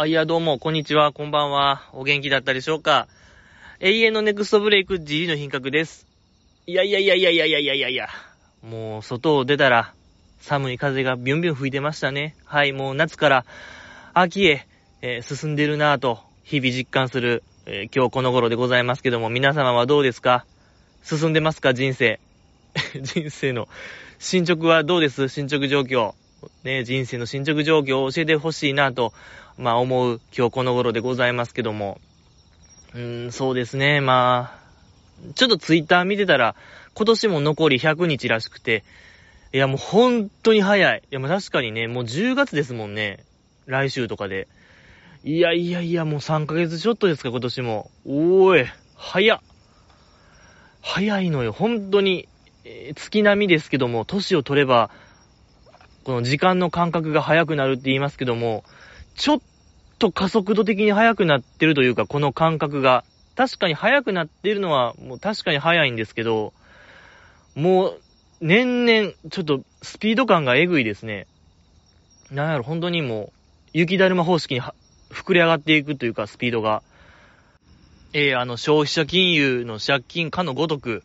あ、いや、どうも、こんにちは、こんばんは。お元気だったでしょうか？永遠のネクストブレイク G の品格です。いやいやいやいやいやいやいやいやいや。もう、外を出たら、寒い風がビュンビュン吹いてましたね。はい、もう夏から秋へ、えー、進んでるなぁと、日々実感する、えー、今日この頃でございますけども、皆様はどうですか？進んでますか？人生。人生の進捗はどうです？進捗状況。ね、人生の進捗状況を教えてほしいなぁと、まあ思う今日この頃でございますけども。うーん、そうですね、まあ、ちょっとツイッター見てたら、今年も残り100日らしくて、いやもう本当に早い。いやもう確かにね、もう10月ですもんね。来週とかで。いやいやいや、もう3ヶ月ちょっとですか、今年も。おーい、早っ。早いのよ、本当に。えー、月並みですけども、年を取れば、この時間の感覚が速くなるって言いますけども、ちょっと加速度的に速くなってるというか、この感覚が。確かに速くなってるのは、もう確かに速いんですけど、もう、年々、ちょっとスピード感がエグいですね。なんやろ、本当にもう、雪だるま方式に膨れ上がっていくというか、スピードが。えー、あの、消費者金融の借金かのごとく、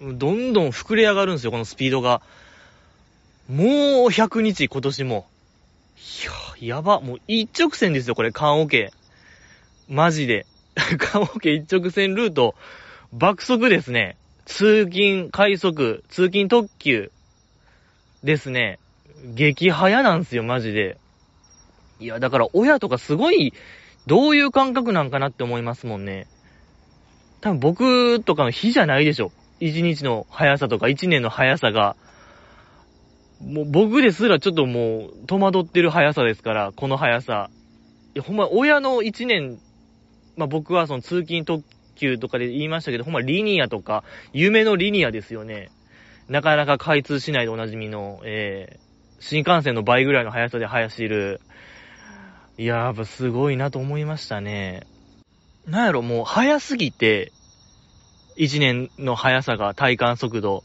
どんどん膨れ上がるんですよ、このスピードが。もう100日、今年も。いや、やば。もう一直線ですよ、これ、缶オケ。マジで。缶オケ一直線ルート、爆速ですね。通勤快速、通勤特急ですね。激早なんですよ、マジで。いや、だから親とかすごい、どういう感覚なんかなって思いますもんね。多分僕とかの日じゃないでしょ。一日の速さとか一年の速さが。もう僕ですらちょっともう戸惑ってる速さですから、この速さ。いや、ほんま、親の一年、まあ、僕はその通勤特急とかで言いましたけど、ほんまリニアとか、夢のリニアですよね。なかなか開通しないでおなじみの、えー、新幹線の倍ぐらいの速さで走る。いやー、やっぱすごいなと思いましたね。なんやろ、もう速すぎて、一年の速さが体感速度。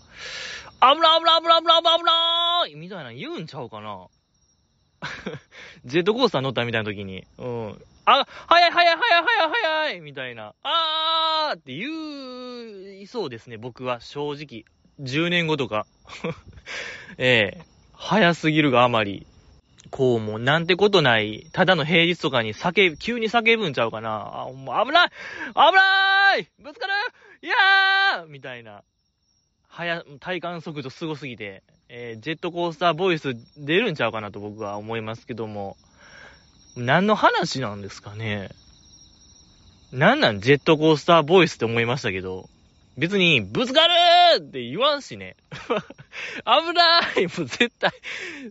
危ない危ない危ない危ない危ないみたいな言うんちゃうかな ジェットコースター乗ったみたいな時に。うん。あ、早い早い早い早い早いみたいな。あーって言いそうですね、僕は正直。10年後とか。ええ、早すぎるがあまり。こうもうなんてことない、ただの平日とかに叫ぶ、急に叫ぶんちゃうかな。あ、もう危ない危ないぶつかるいやーみたいな。早、体感速度すごすぎて、えー、ジェットコースターボイス出るんちゃうかなと僕は思いますけども、何の話なんですかね。なんなんジェットコースターボイスって思いましたけど、別に、ぶつかるーって言わんしね。危ないもう絶対、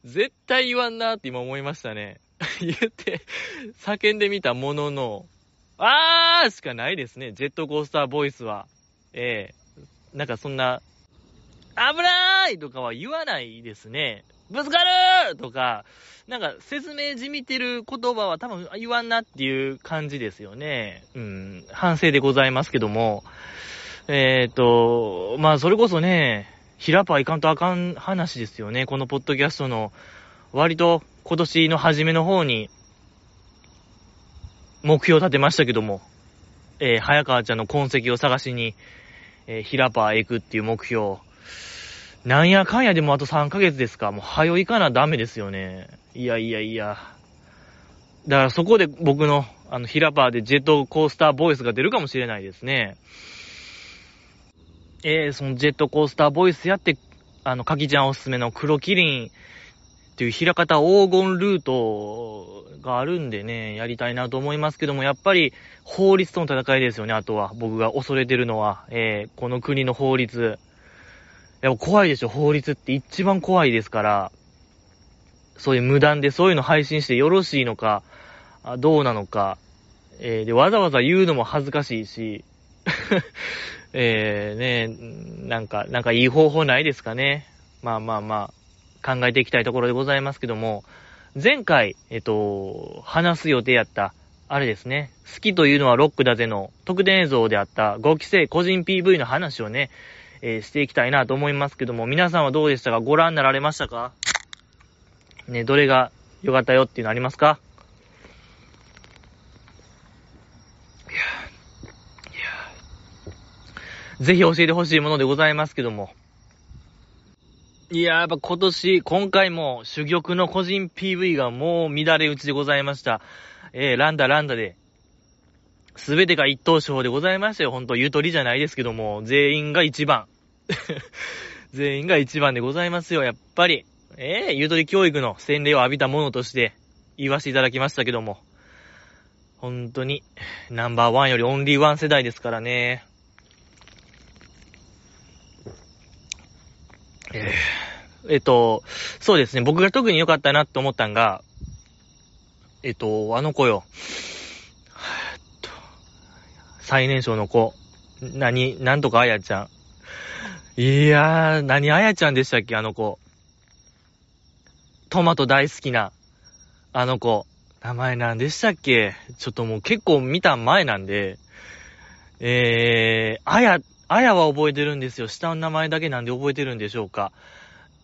絶対言わんなって今思いましたね。言って、叫んでみたものの、あーしかないですね。ジェットコースターボイスは。ええー、なんかそんな、危ないとかは言わないですね。ぶつかるとか、なんか説明じみてる言葉は多分言わんなっていう感じですよね。うん、反省でございますけども。えっ、ー、と、まあそれこそね、平パーいかんとあかん話ですよね。このポッドキャストの、割と今年の初めの方に、目標立てましたけども、えー、早川ちゃんの痕跡を探しに、えー、平パー行くっていう目標。なんやかんやでもあと3ヶ月ですか。もう早いかなダメですよね。いやいやいや。だからそこで僕の、あの、ヒラパーでジェットコースターボイスが出るかもしれないですね。えー、そのジェットコースターボイスやって、あの、かきちゃんおすすめの黒キリンっていう平方黄金ルートがあるんでね、やりたいなと思いますけども、やっぱり法律との戦いですよね、あとは。僕が恐れてるのは、えー、この国の法律。やっぱ怖いでしょ、法律って一番怖いですから、そういう無断でそういうの配信してよろしいのか、どうなのか、えー、で、わざわざ言うのも恥ずかしいし、えー、ね、なんか、なんかいい方法ないですかね。まあまあまあ、考えていきたいところでございますけども、前回、えっと、話す予定やった、あれですね、好きというのはロックだぜの特典映像であった5期生個人 PV の話をね、えー、していきたいなと思いますけども、皆さんはどうでしたか？ご覧になられましたか？ね、どれが良かったよっていうのありますか？ぜひ教えてほしいものでございますけども。いや、やっぱ今年、今回も主玉の個人 PV がもう乱れ打ちでございました。えー、ランダランダですべてが一等賞でございましたよ。ほんと、ゆとりじゃないですけども、全員が一番。全員が一番でございますよ、やっぱり。ええー、ゆとり教育の洗礼を浴びたものとして言わせていただきましたけども。本当に、ナンバーワンよりオンリーワン世代ですからね。えー、えっと、そうですね、僕が特に良かったなって思ったんが、えっと、あの子よ。最年少の子。何、なんとかあやちゃん。いやー、何あやちゃんでしたっけ、あの子。トマト大好きな、あの子。名前なんでしたっけ？ちょっともう結構見た前なんで、えー、あや、あやは覚えてるんですよ。下の名前だけなんで覚えてるんでしょうか。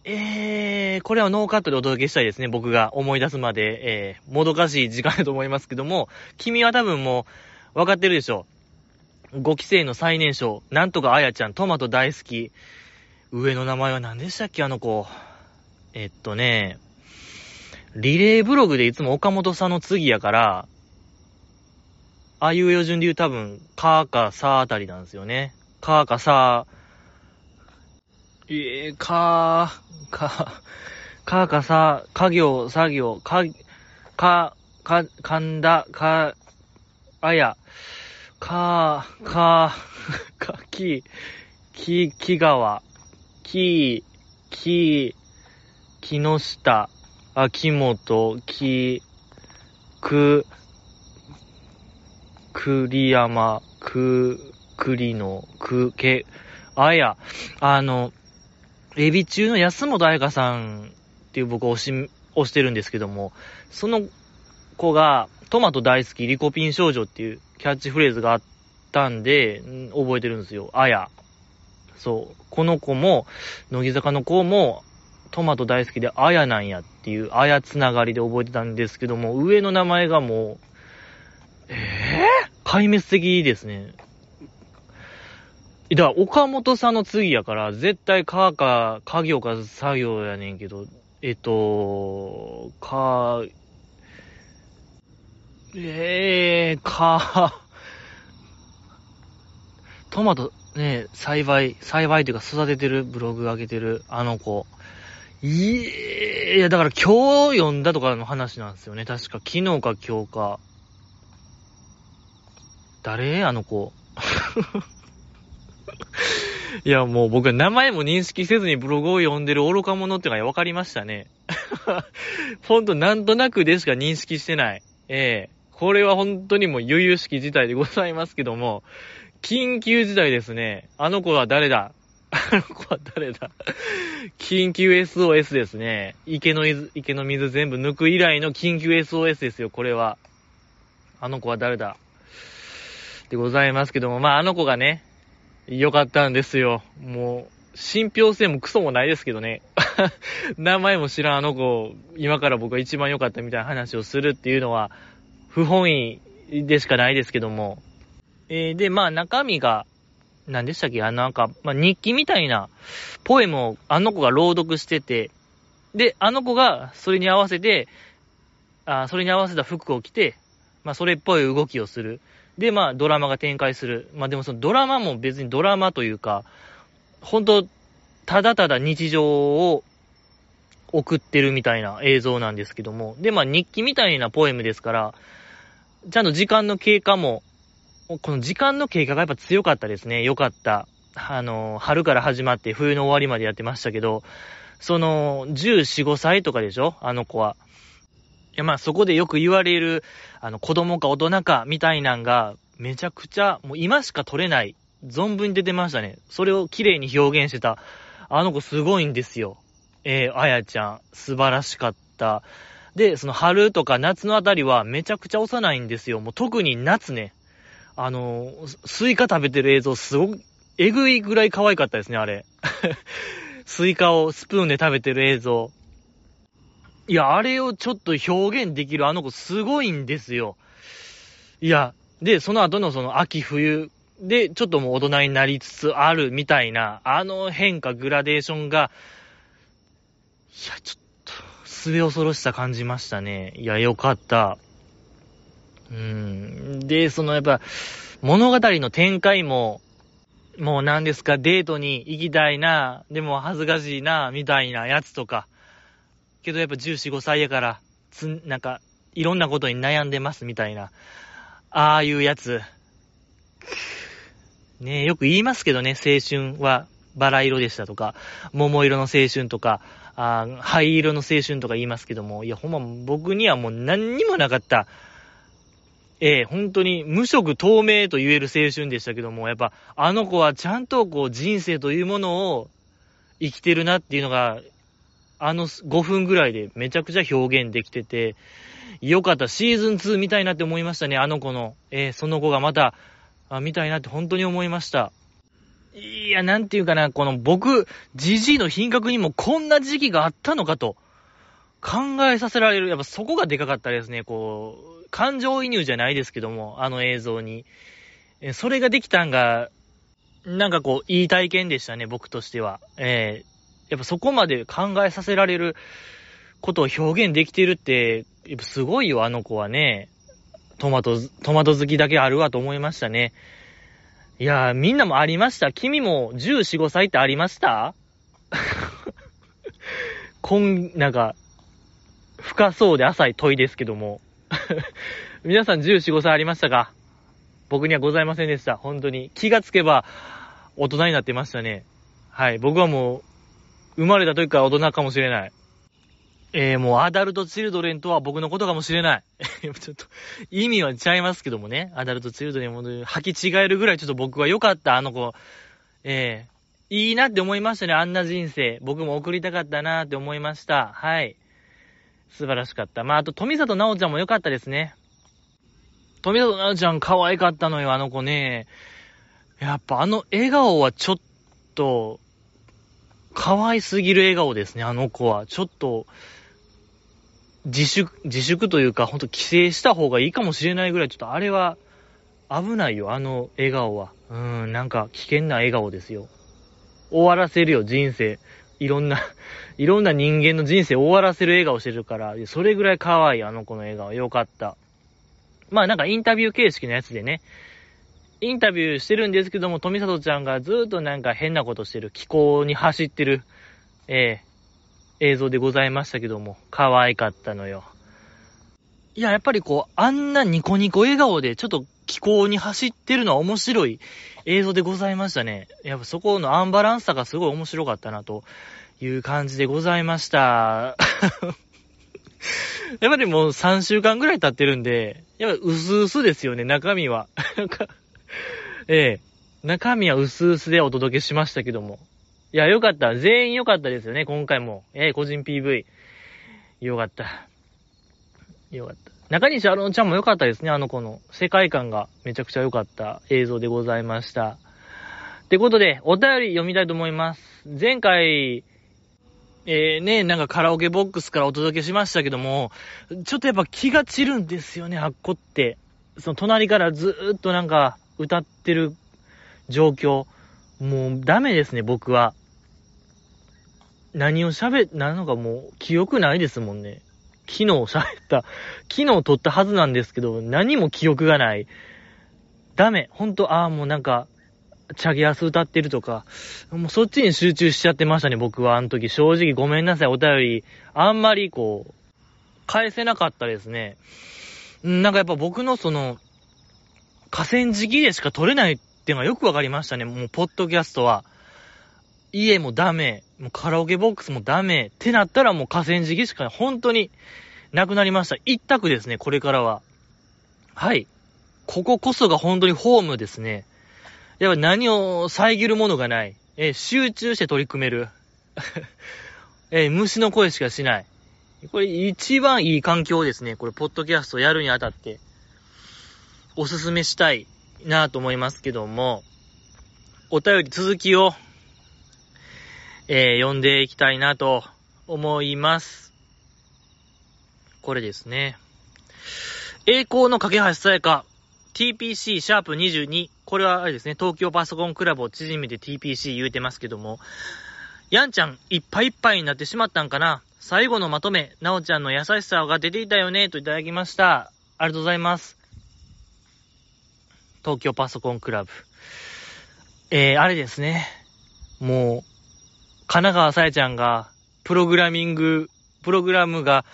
えー、これはノーカットでお届けしたいですね。僕が思い出すまで、えー、もどかしい時間だと思いますけども、君は多分もう、分かってるでしょう。5期生の最年少、なんとかあやちゃん、トマト大好き。上の名前は何でしたっけあの子。えっとね、リレーブログでいつも岡本さんの次やから、ああいうよ順で言う多分、かーかさーあたりなんですよね。かーかさー、えー、かー、か、かーかさー、家業、作業、か、か、か、かんだ、か、あや、か、か、か、き、き、きがわ、き、き、木下、秋元、木、く、栗山、く、栗の、く、け、あや、あの、エビ中の安本彩香さんっていう僕を押し、押してるんですけども、その子がトマト大好きリコピン少女っていうキャッチフレーズがあったんで、覚えてるんですよ。あや。そう。この子も、乃木坂の子も、トマト大好きで、あやなんやっていう、あやつながりで覚えてたんですけども、上の名前がもう、えぇ、ー、壊滅的ですね。だから、岡本さんの次やから、絶対、かか、家業か作業やねんけど、えっと、か、ええー、か、トマト、ね、栽培、栽培というか育ててる、ブログ上げてる、あの子。いや、だから今日読んだとかの話なんですよね。確か昨日か今日か。誰？あの子。いや、もう僕は名前も認識せずにブログを読んでる愚か者ってのが分かりましたね。ほんとなんとなくでしか認識してない。ええこれは本当にもう悠々しき事態でございますけども、緊急事態ですね。あの子は誰だ？あの子は誰だ？緊急 SOS ですね。池の水、池の水全部抜く以来の緊急 SOS ですよ、これは。あの子は誰だ？でございますけども、まあ、あの子がね、良かったんですよ。もう、信憑性もクソもないですけどね。名前も知らんあの子、今から僕が一番良かったみたいな話をするっていうのは、不本意でしかないですけども。えー、で、まあ中身が、何でしたっけ？あのなんか、まあ、日記みたいなポエムをあの子が朗読してて、で、あの子がそれに合わせて、あそれに合わせた服を着て、まあ、それっぽい動きをする。で、まあ、ドラマが展開する。まあ、でもそのドラマも別にドラマというか、本当ただただ日常を送ってるみたいな映像なんですけども。で、まあ、日記みたいなポエムですから、ちゃんと時間の経過もこの時間の経過がやっぱ強かったですね。良かった。あの、春から始まって冬の終わりまでやってましたけど、その、14、15歳とかでしょ？あの子は。いや、まあそこでよく言われる、あの、子供か大人か、みたいなんが、めちゃくちゃ、もう今しか撮れない、存分に出てましたね。それを綺麗に表現してた、あの子すごいんですよ。えー、あやちゃん、素晴らしかった。で、その春とか夏のあたりはめちゃくちゃ幼いんですよ。もう特に夏ね。あの、スイカ食べてる映像すごく、えぐいぐらい可愛かったですね、あれ。スイカをスプーンで食べてる映像。いや、あれをちょっと表現できるあの子すごいんですよ。いや、で、その後のその秋冬で、ちょっともう大人になりつつあるみたいな、あの変化、グラデーションが、いや、ちょっと、末恐ろしさ感じましたね。いや、よかった。うん。で、そのやっぱ、物語の展開も、もう何ですか、デートに行きたいな、でも恥ずかしいな、みたいなやつとか。けどやっぱ14、5歳やから、つ、なんか、いろんなことに悩んでますみたいな。ああいうやつ。ねえ、よく言いますけどね、青春はバラ色でしたとか、桃色の青春とか、あ灰色の青春とか言いますけども、いや、ほんま僕にはもう何にもなかった。ええ本当に無色透明と言える青春でしたけども、やっぱあの子はちゃんとこう人生というものを生きてるなっていうのが、あの5分ぐらいでめちゃくちゃ表現できてて、よかった。シーズン2見たいなって思いましたね、あの子の。えー、その子がまた、あ、見たいなって本当に思いました。いや、なんていうかな、この僕、ジジイの品格にもこんな時期があったのかと、考えさせられる。やっぱそこがでかかったですね、こう、感情移入じゃないですけども、あの映像に。それができたんが、なんかこう、いい体験でしたね、僕としては。えー、やっぱそこまで考えさせられることを表現できてるって、やっぱすごいよ、あの子はね。トマト、トマト好きだけあるわと思いましたね。いやー、みんなもありました。君も14、5歳ってありました？こん、なんか、深そうで浅い問いですけども。皆さん14、5歳ありましたか？僕にはございませんでした。本当に。気がつけば、大人になってましたね。はい。僕はもう、生まれた時から大人かもしれない。えー、もうアダルトチルドレンとは僕のことかもしれない。ちょっと、意味は違いますけどもね。アダルトチルドレンも履き違えるぐらいちょっと僕は良かった、あの子。えー、いいなって思いましたね、あんな人生。僕も送りたかったなって思いました。はい。素晴らしかった。まあ、あと、富里直ちゃんも良かったですね。富里直ちゃん可愛かったのよ、あの子ね。やっぱあの笑顔はちょっと、可愛すぎる笑顔ですね、あの子は。ちょっと、自粛、自粛というか、ほんと規制した方がいいかもしれないぐらい、ちょっとあれは危ないよ、あの笑顔は。うーん、なんか危険な笑顔ですよ。終わらせるよ、人生。いろんな いろんな人間の人生終わらせる笑顔してるから、それぐらい可愛い、あの子の笑顔。よかった。まあなんかインタビュー形式のやつでね、インタビューしてるんですけども、富里ちゃんがずっとなんか変なことしてる、気候に走ってる、ええ映像でございましたけども、可愛かったのよ。いや、やっぱりこう、あんなニコニコ笑顔でちょっと気候に走ってるのは面白い映像でございましたね。やっぱそこのアンバランスさがすごい面白かったなという感じでございました。やっぱりもう3週間ぐらい経ってるんで、やっぱ薄々ですよね、中身は。ええ。中身は薄々でお届けしましたけども。いや、よかった。全員よかったですよね、今回も。えー、個人 PV。よかった。よかった。中西アロンちゃんもよかったですね、あの子の。世界観がめちゃくちゃ良かった映像でございました。ってことで、お便り読みたいと思います。前回、えー、ね、なんかカラオケボックスからお届けしましたけども、ちょっとやっぱ気が散るんですよね、あっこって。その隣からずーっとなんか歌ってる状況。もうダメですね、僕は。何を喋、なのかもう、記憶ないですもんね。昨日喋った、昨日撮ったはずなんですけど、何も記憶がない。ダメ。ほんと、ああ、もうなんか、チャゲアス歌ってるとか、もうそっちに集中しちゃってましたね、僕は。あの時、正直ごめんなさい、お便り。あんまりこう、返せなかったですね。なんかやっぱ僕のその、河川敷でしか撮れないっていうのがよくわかりましたね。もう、ポッドキャストは。家もダメ、もうカラオケボックスもダメってなったらもう河川敷しか本当になくなりました。一択ですね、これからは。はい。こここそが本当にホームですね。やっぱ何を遮るものがない。え集中して取り組める。え虫の声しかしない。これ一番いい環境ですね。これ、ポッドキャストやるにあたって、おすすめしたいなと思いますけども、お便り続きをえー、読んでいきたいなと思います。これですね。栄光の架け橋さやか、TPC シャープ22。これはあれですね、東京パソコンクラブを縮めて TPC 言うてますけども、やんちゃんいっぱいいっぱいになってしまったんかな最後のまとめ、なおちゃんの優しさが出ていたよね、といただきました。ありがとうございます。東京パソコンクラブ。えー、あれですね。もう、神奈川さやちゃんが、プログラミング、プログラムが、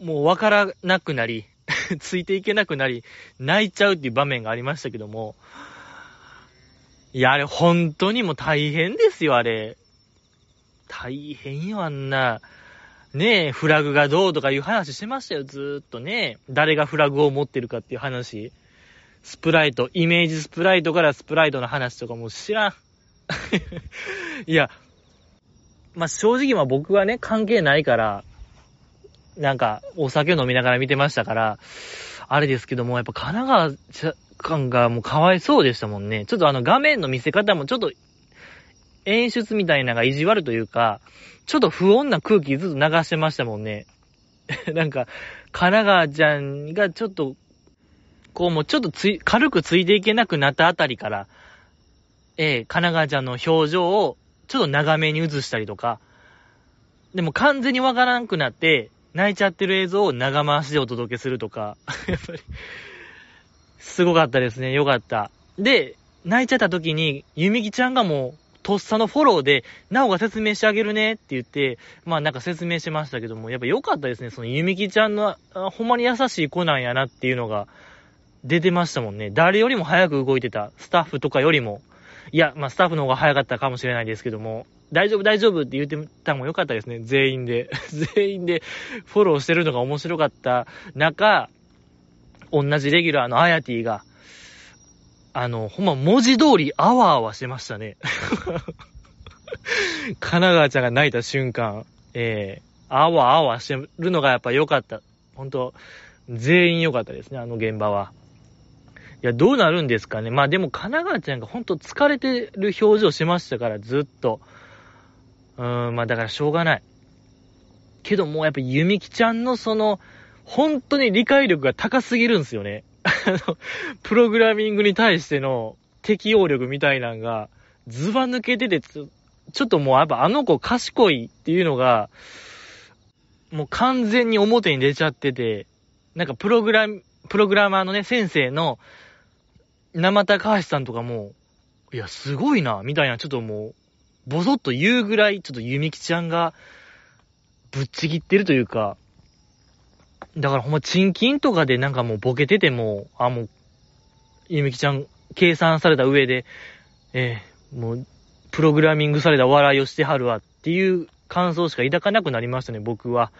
もうわからなくなり、ついていけなくなり、泣いちゃうっていう場面がありましたけども、いや、あれ本当にもう大変ですよ、あれ。大変よ、あんな。ねえ、フラグがどうとかいう話してましたよ、ずーっとね。誰がフラグを持ってるかっていう話。スプライト、イメージスプライトからスプライトの話とかも知らん。いや、まあ、正直ま僕はね、関係ないから、なんか、お酒飲みながら見てましたから、あれですけども、やっぱ神奈川感がもうかわいそうでしたもんね。ちょっとあの画面の見せ方もちょっと演出みたいなのが意地悪というか、ちょっと不穏な空気ずっと流してましたもんね。なんか、神奈川ちゃんがちょっと、こうもうちょっとつい、軽くついていけなくなったあたりから、ええー、神奈川ちゃんの表情をちょっと長めに映したりとか、でも完全にわからんくなって、泣いちゃってる映像を長回しでお届けするとか、やっぱり、すごかったですね。よかった。で、泣いちゃった時に、ゆみきちゃんがもう、とっさのフォローで、なおが説明してあげるねって言って、まあなんか説明しましたけども、やっぱ良かったですね。そのゆみきちゃんの、ほんまに優しい子なんやなっていうのが出てましたもんね。誰よりも早く動いてた。スタッフとかよりも。いや、まあスタッフの方が早かったかもしれないですけども、大丈夫大丈夫って言ってたのも良かったですね。全員で。全員でフォローしてるのが面白かった中、同じレギュラーのアヤティが、あの、ほんま文字通りあわあわしてましたね。神奈川ちゃんが泣いた瞬間、えー、あわあわしてるのがやっぱ良かった。ほんと、全員良かったですね、あの現場は。いや、どうなるんですかね。まあでも神奈川ちゃんがほんと疲れてる表情しましたから、ずっと。うーん、まあだからしょうがない。けどもうやっぱゆみきちゃんのその、本当に理解力が高すぎるんですよね。あの、プログラミングに対しての適応力みたいなんが、ズバ抜けててちょ、ちょっともうやっぱあの子賢いっていうのが、もう完全に表に出ちゃってて、なんかプログラム、プログラマーのね、先生の、生田橋さんとかも、いや、すごいな、みたいな、ちょっともう、ぼそっと言うぐらい、ちょっとゆみきちゃんが、ぶっちぎってるというか、だからほんま、賃金とかでなんかもうボケてても、あ、もう、ゆみきちゃん、計算された上で、えー、もう、プログラミングされた笑いをしてはるわっていう感想しか抱かなくなりましたね、僕は。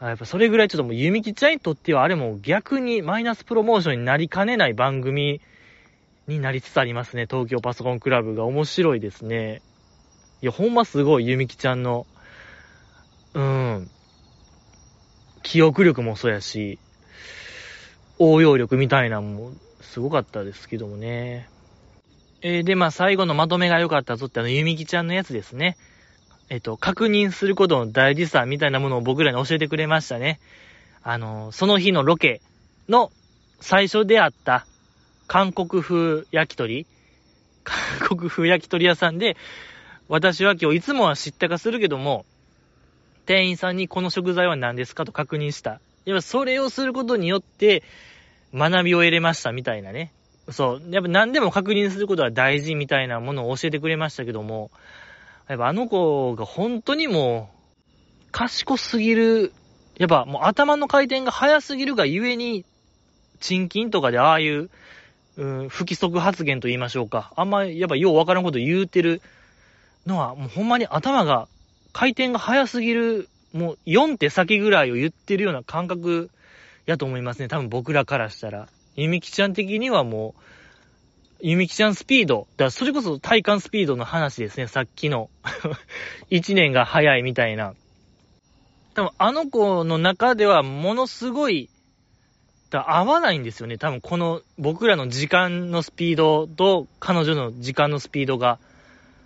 やっぱそれぐらいちょっともう、ゆみきちゃんにとってはあれも逆にマイナスプロモーションになりかねない番組になりつつありますね。東京パソコンクラブが面白いですね。いや、ほんますごい、ゆみきちゃんの、うん、記憶力もそうやし、応用力みたいなのもすごかったですけどもね。えー、で、まあ最後のまとめが良かったぞってあの、ゆみきちゃんのやつですね。えっ、と、確認することの大事さみたいなものを僕らに教えてくれましたね。あの、その日のロケの最初であった韓国風焼き鳥？韓国風焼き鳥屋さんで、私は今日いつもは知ったかするけども、店員さんにこの食材は何ですかと確認した。やっぱそれをすることによって、学びを得れましたみたいなね。そう。やっぱ何でも確認することは大事みたいなものを教えてくれましたけども、やっぱあの子が本当にもう、賢すぎる、やっぱもう頭の回転が速すぎるがゆえに、賃金とかでああいう、不規則発言と言いましょうか。あんま、やっぱようわからんこと言うてるのは、もうほんまに頭が回転が速すぎる、もう4手先ぐらいを言ってるような感覚やと思いますね。多分僕らからしたら。ゆみきちゃん的にはもう、ゆみきちゃんスピード。だからそれこそ体感スピードの話ですね。さっきの 1年が早いみたいな。多分あの子の中ではものすごい、合わないんですよね。多分この僕らの時間のスピードと彼女の時間のスピードが。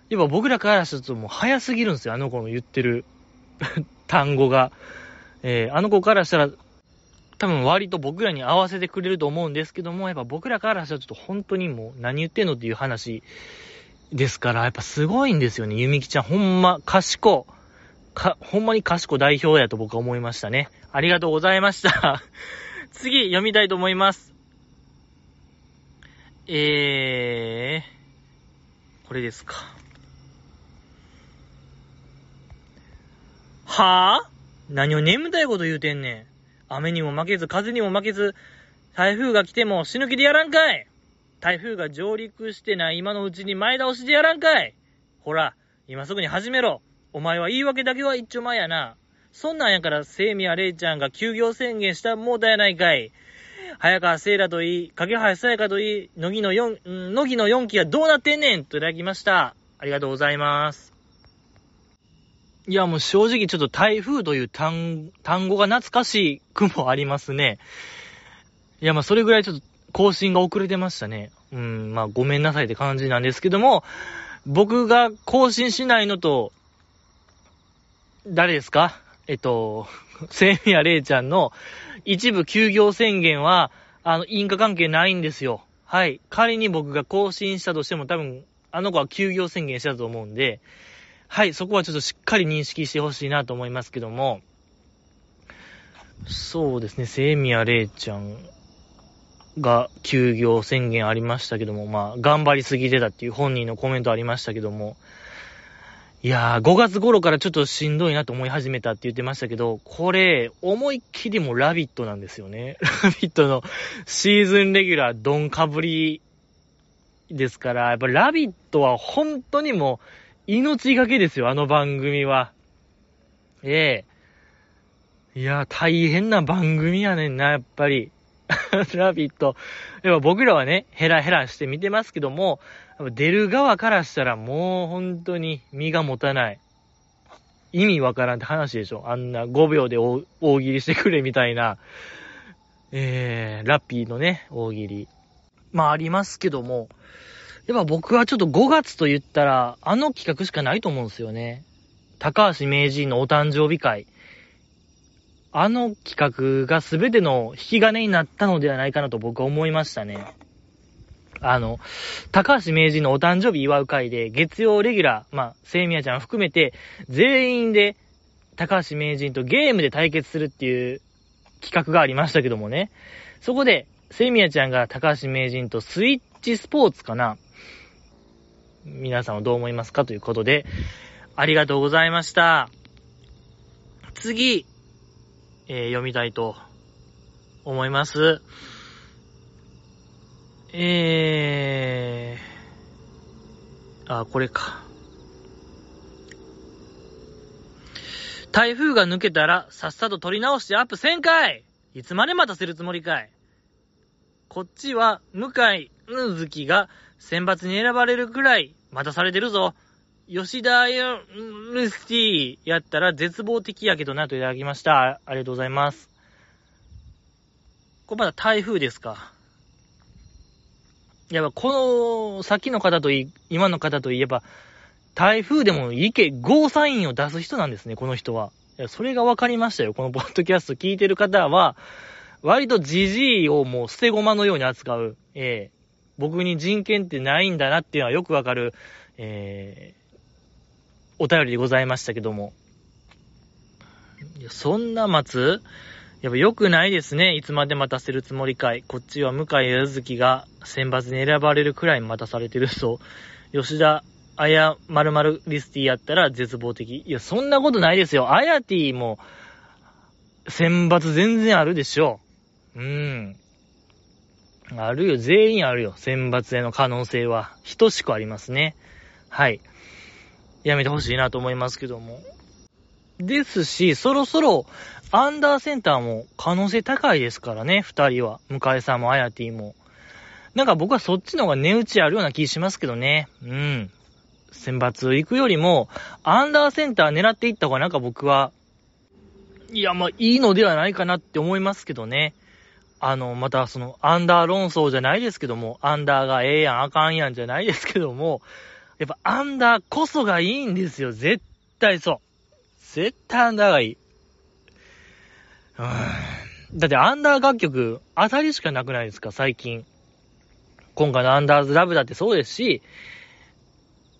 やっぱ僕らからするともう早すぎるんですよ、あの子の言ってる 単語が。えー、あの子からしたら、多分割と僕らに合わせてくれると思うんですけども、やっぱ僕らからしたらちょっと本当にもう何言ってんのっていう話ですから、やっぱすごいんですよね。ゆみきちゃん、ほんま、賢。か、ほんまに賢代表やと僕は思いましたね。ありがとうございました。次、読みたいと思います。えー、これですか。はぁ、あ、何を眠たいこと言うてんねん。雨にも負けず、風にも負けず、台風が来ても死ぬ気でやらんかい台風が上陸してない今のうちに前倒しでやらんかいほら、今すぐに始めろ。お前は言い訳だけは一丁前やな。そんなんやから、セイミヤレイちゃんが休業宣言したもうだやないかい。早川聖羅といい、影原さやかといい、乃木の4、ん乃木の4期はどうなってんねんといただきました。ありがとうございます。いや、もう正直ちょっと台風という単単語が懐かしくもありますね。いや、まあそれぐらいちょっと更新が遅れてましたね。うん、まあごめんなさいって感じなんですけども、僕が更新しないのと、誰ですか？えっと、セイミヤレイちゃんの一部休業宣言は、あの、因果関係ないんですよ。はい。仮に僕が更新したとしても多分、あの子は休業宣言したと思うんで、はい、そこはちょっとしっかり認識してほしいなと思いますけども、そうですね、セイミヤレイちゃんが休業宣言ありましたけども、まあ、頑張りすぎてたっていう本人のコメントありましたけども、いやー、5月頃からちょっとしんどいなと思い始めたって言ってましたけど、これ、思いっきりもラビットなんですよね。ラビットのシーズンレギュラー、ドンかぶりですから、やっぱラビットは本当にもう、命がけですよ、あの番組は。ええいやー、大変な番組やねんな、やっぱり。ラビット。やっぱ僕らはね、ヘラヘラして見てますけども、出る側からしたらもう本当に身が持たない。意味わからんって話でしょ。あんな5秒で大喜利してくれみたいな、えー、ラッピーのね、大喜利。まあありますけども、やっぱ僕はちょっと5月と言ったら、あの企画しかないと思うんですよね。高橋名人のお誕生日会。あの企画が全ての引き金になったのではないかなと僕は思いましたね。あの、高橋名人のお誕生日祝う会で、月曜レギュラー、まあ、セイミヤちゃん含めて、全員で高橋名人とゲームで対決するっていう企画がありましたけどもね。そこで、セイミヤちゃんが高橋名人とスイッチスポーツかな皆さんはどう思いますかということで、ありがとうございました。次、えー、読みたいと思います。えー、あ、これか。台風が抜けたら、さっさと取り直してアップせんかいいつまで待たせるつもりかいこっちは、向井ぬずきが選抜に選ばれるくらい待たされてるぞ。吉田ユルスティやったら絶望的やけどなといただきました。ありがとうございます。これまだ台風ですか？やっぱこの先の方といい、今の方といえば、台風でもいけ、ゴーサインを出す人なんですね、この人は。いや、それが分かりましたよ。このポッドキャスト聞いてる方は、割とジジイをもう捨て駒のように扱う、ええー、僕に人権ってないんだなっていうのはよくわかる、えー、お便りでございましたけども。いや、そんな待つ？やっぱ良くないですね。いつまで待たせるつもりかい。こっちは向井ゆずきが選抜に選ばれるくらい待たされてると、吉田あや〇〇リスティやったら絶望的。いや、そんなことないですよ。あやティも選抜全然あるでしょう。うん。あるよ。全員あるよ。選抜への可能性は。等しくありますね。はい。やめてほしいなと思いますけども。ですし、そろそろ、アンダーセンターも可能性高いですからね、二人は。向井さんもあやてぃも。なんか僕はそっちの方が値打ちあるような気しますけどね。うん。選抜行くよりも、アンダーセンター狙っていった方がなんか僕は、いや、まあいいのではないかなって思いますけどね。あの、またその、アンダー論争じゃないですけども、アンダーがええやん、あかんやんじゃないですけども、やっぱアンダーこそがいいんですよ。絶対そう。絶対アンダーがいい。うーん。だってアンダー楽曲、当たりしかなくないですか、最近。今回のアンダーズラブだってそうですし、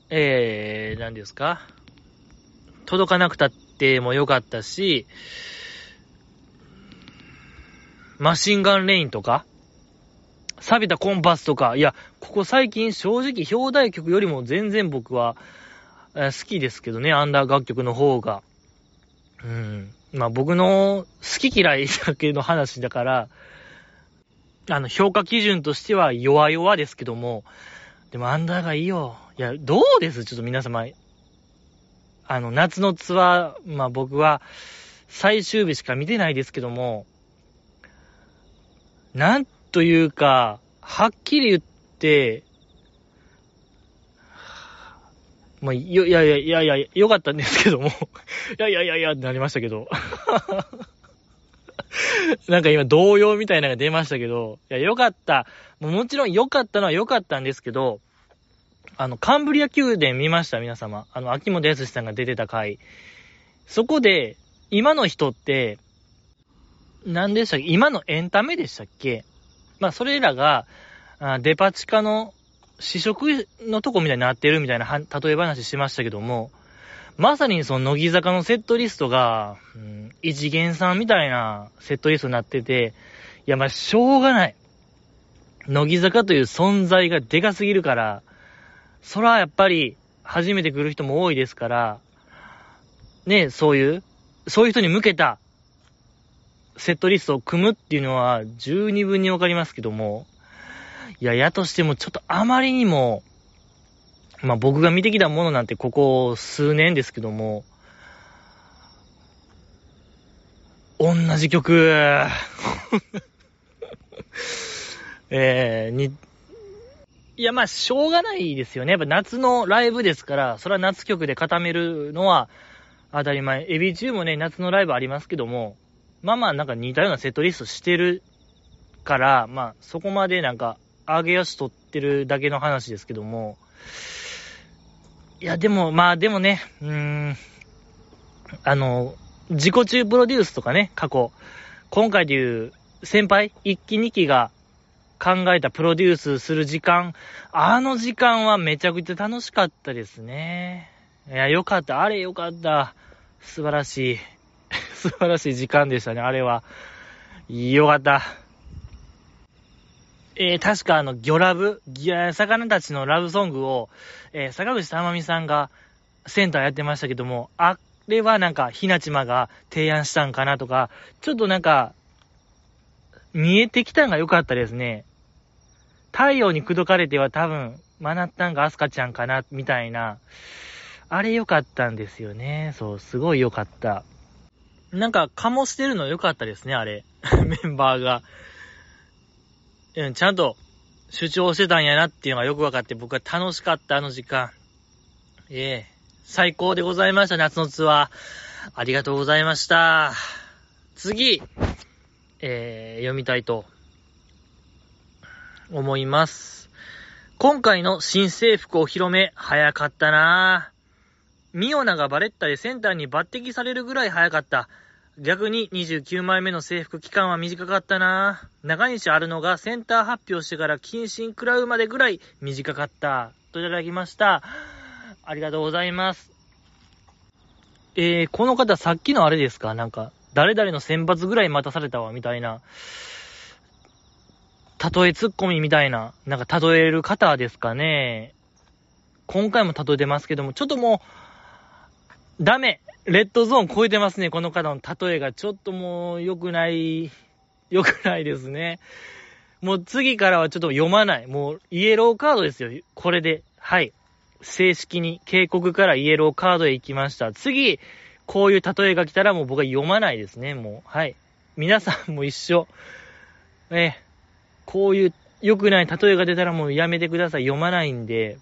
えー、何ですか？届かなくたってもよかったし、マシンガンレインとか、錆びたコンパスとか、いや、ここ最近正直表題曲よりも全然僕は、え、好きですけどね、アンダー楽曲の方が。うん。まあ僕の好き嫌いだけの話だから、あの、評価基準としては弱々ですけども、でもアンダーがいいよ。いや、どうです？ちょっと皆様。あの、夏のツアー、まあ僕は最終日しか見てないですけども、なんというか、はっきり言って、まあ、よ、いやいやいやいや、よかったんですけども いやいやいやいやってなりましたけど なんか今動揺みたいなのが出ましたけど、いや、よかった。もちろん良かったのは良かったんですけど、あの、カンブリア宮殿見ました？皆様。あの、秋元康さんが出てた回。そこで、今の人って、何でしたっけ？今のエンタメでしたっけ？まあ、それらが、あデパ地下の試食のとこみたいになってるみたいな例え話しましたけども、まさにその乃木坂のセットリストが、うん、一次元さんみたいなセットリストになってて、いや、まあ、しょうがない。乃木坂という存在がでかすぎるから、そらやっぱり、初めて来る人も多いですから、ね、そういう、そういう人に向けた、セットリストを組むっていうのは、十二分にわかりますけども、いや、やとしても、ちょっとあまりにも、まあ僕が見てきたものなんてここ数年ですけども、同じ曲、えー、に、いやまあしょうがないですよね。やっぱ夏のライブですから、それは夏曲で固めるのは当たり前。エビ中もね、夏のライブありますけども、まあまあなんか似たようなセットリストしてるから、まあそこまでなんか上げ足取ってるだけの話ですけども、いや、でも、まあでもね、うん、あの、自己中プロデュースとかね、過去、今回でいう先輩、一期二期が考えたプロデュースする時間、あの時間はめちゃくちゃ楽しかったですね。いや、よかった。あれよかった。素晴らしい。素晴らしい時間でしたね、あれは。よかった。えー、確かあの、魚ラブ、魚たちのラブソングを、えー、坂口珠美さんがセンターやってましたけども、あれはなんか、ひなちまが提案したんかなとか、ちょっとなんか、見えてきたんが良かったですね。太陽に口説かれては多分、マナッタンがアスカちゃんかな、みたいな。あれ良かったんですよね。そう、すごい良かった。なんか、醸してるの良かったですね、あれ。メンバーが。うん、ちゃんと主張してたんやなっていうのがよくわかって、僕は楽しかった、あの時間。ええ最高でございました、夏のツアー。ありがとうございました。次、えー、読みたいと思います。今回の新制服お披露目、早かったなぁ。ミオナがバレッタでセンターに抜擢されるぐらい早かった。逆に29枚目の制服期間は短かったな中西あるのがセンター発表してから謹慎食らうまでぐらい短かった。といただきました。ありがとうございます。えー、この方さっきのあれですか？なんか、誰々の選抜ぐらい待たされたわ、みたいな。例えツッコミみたいな、なんか例える方ですかね。今回も例えてますけども、ちょっともう、ダメ。レッドゾーン超えてますね、この方の例えが。ちょっともう、良くない、良くないですね。もう次からはちょっと読まない。もう、イエローカードですよ。これで。はい。正式に警告からイエローカードへ行きました。次、こういう例えが来たらもう僕は読まないですね。もう。はい。皆さんも一緒。え、こういう良くない例えが出たらもうやめてください。読まないんで。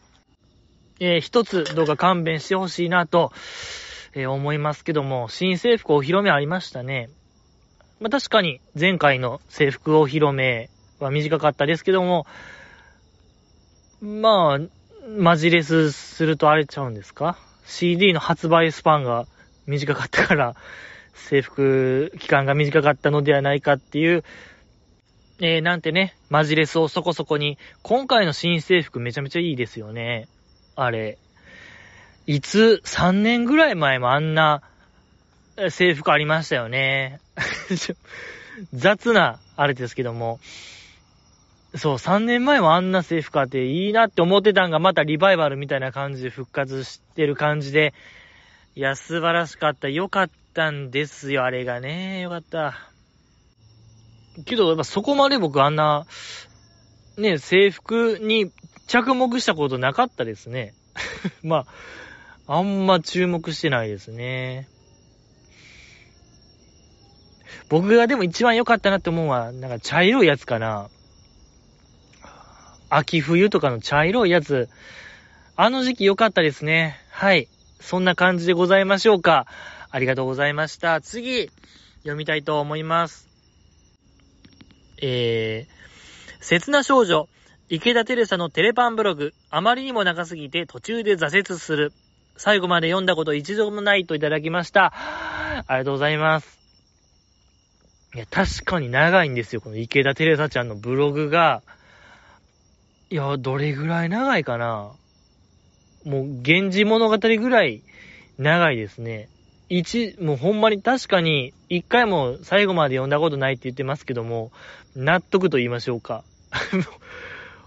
えー、一つどうか勘弁してほしいなと。えー、思いますけども、新制服お披露目ありましたね。まあ、確かに前回の制服お披露目は短かったですけども、まあ、マジレスするとあれちゃうんですか ?CD の発売スパンが短かったから、制服期間が短かったのではないかっていう、えー、なんてね、マジレスをそこそこに、今回の新制服めちゃめちゃいいですよね。あれ。いつ、3年ぐらい前もあんな制服ありましたよね。雑な、あれですけども。そう、3年前もあんな制服あっていいなって思ってたんがまたリバイバルみたいな感じで復活してる感じで、いや、素晴らしかった。よかったんですよ、あれがね。よかった。けど、やっぱそこまで僕あんな、ね、制服に着目したことなかったですね。まあ、あんま注目してないですね。僕がでも一番良かったなって思うのは、なんか茶色いやつかな。秋冬とかの茶色いやつ。あの時期良かったですね。はい。そんな感じでございましょうか。ありがとうございました。次、読みたいと思います。えー、切な少女、池田テレサのテレパンブログ、あまりにも長すぎて途中で挫折する。最後まで読んだこと一度もないといただきました。ありがとうございます。いや、確かに長いんですよ。この池田テレサちゃんのブログが。いや、どれぐらい長いかなもう、源氏物語ぐらい長いですね。一、もうほんまに確かに、一回も最後まで読んだことないって言ってますけども、納得と言いましょうか。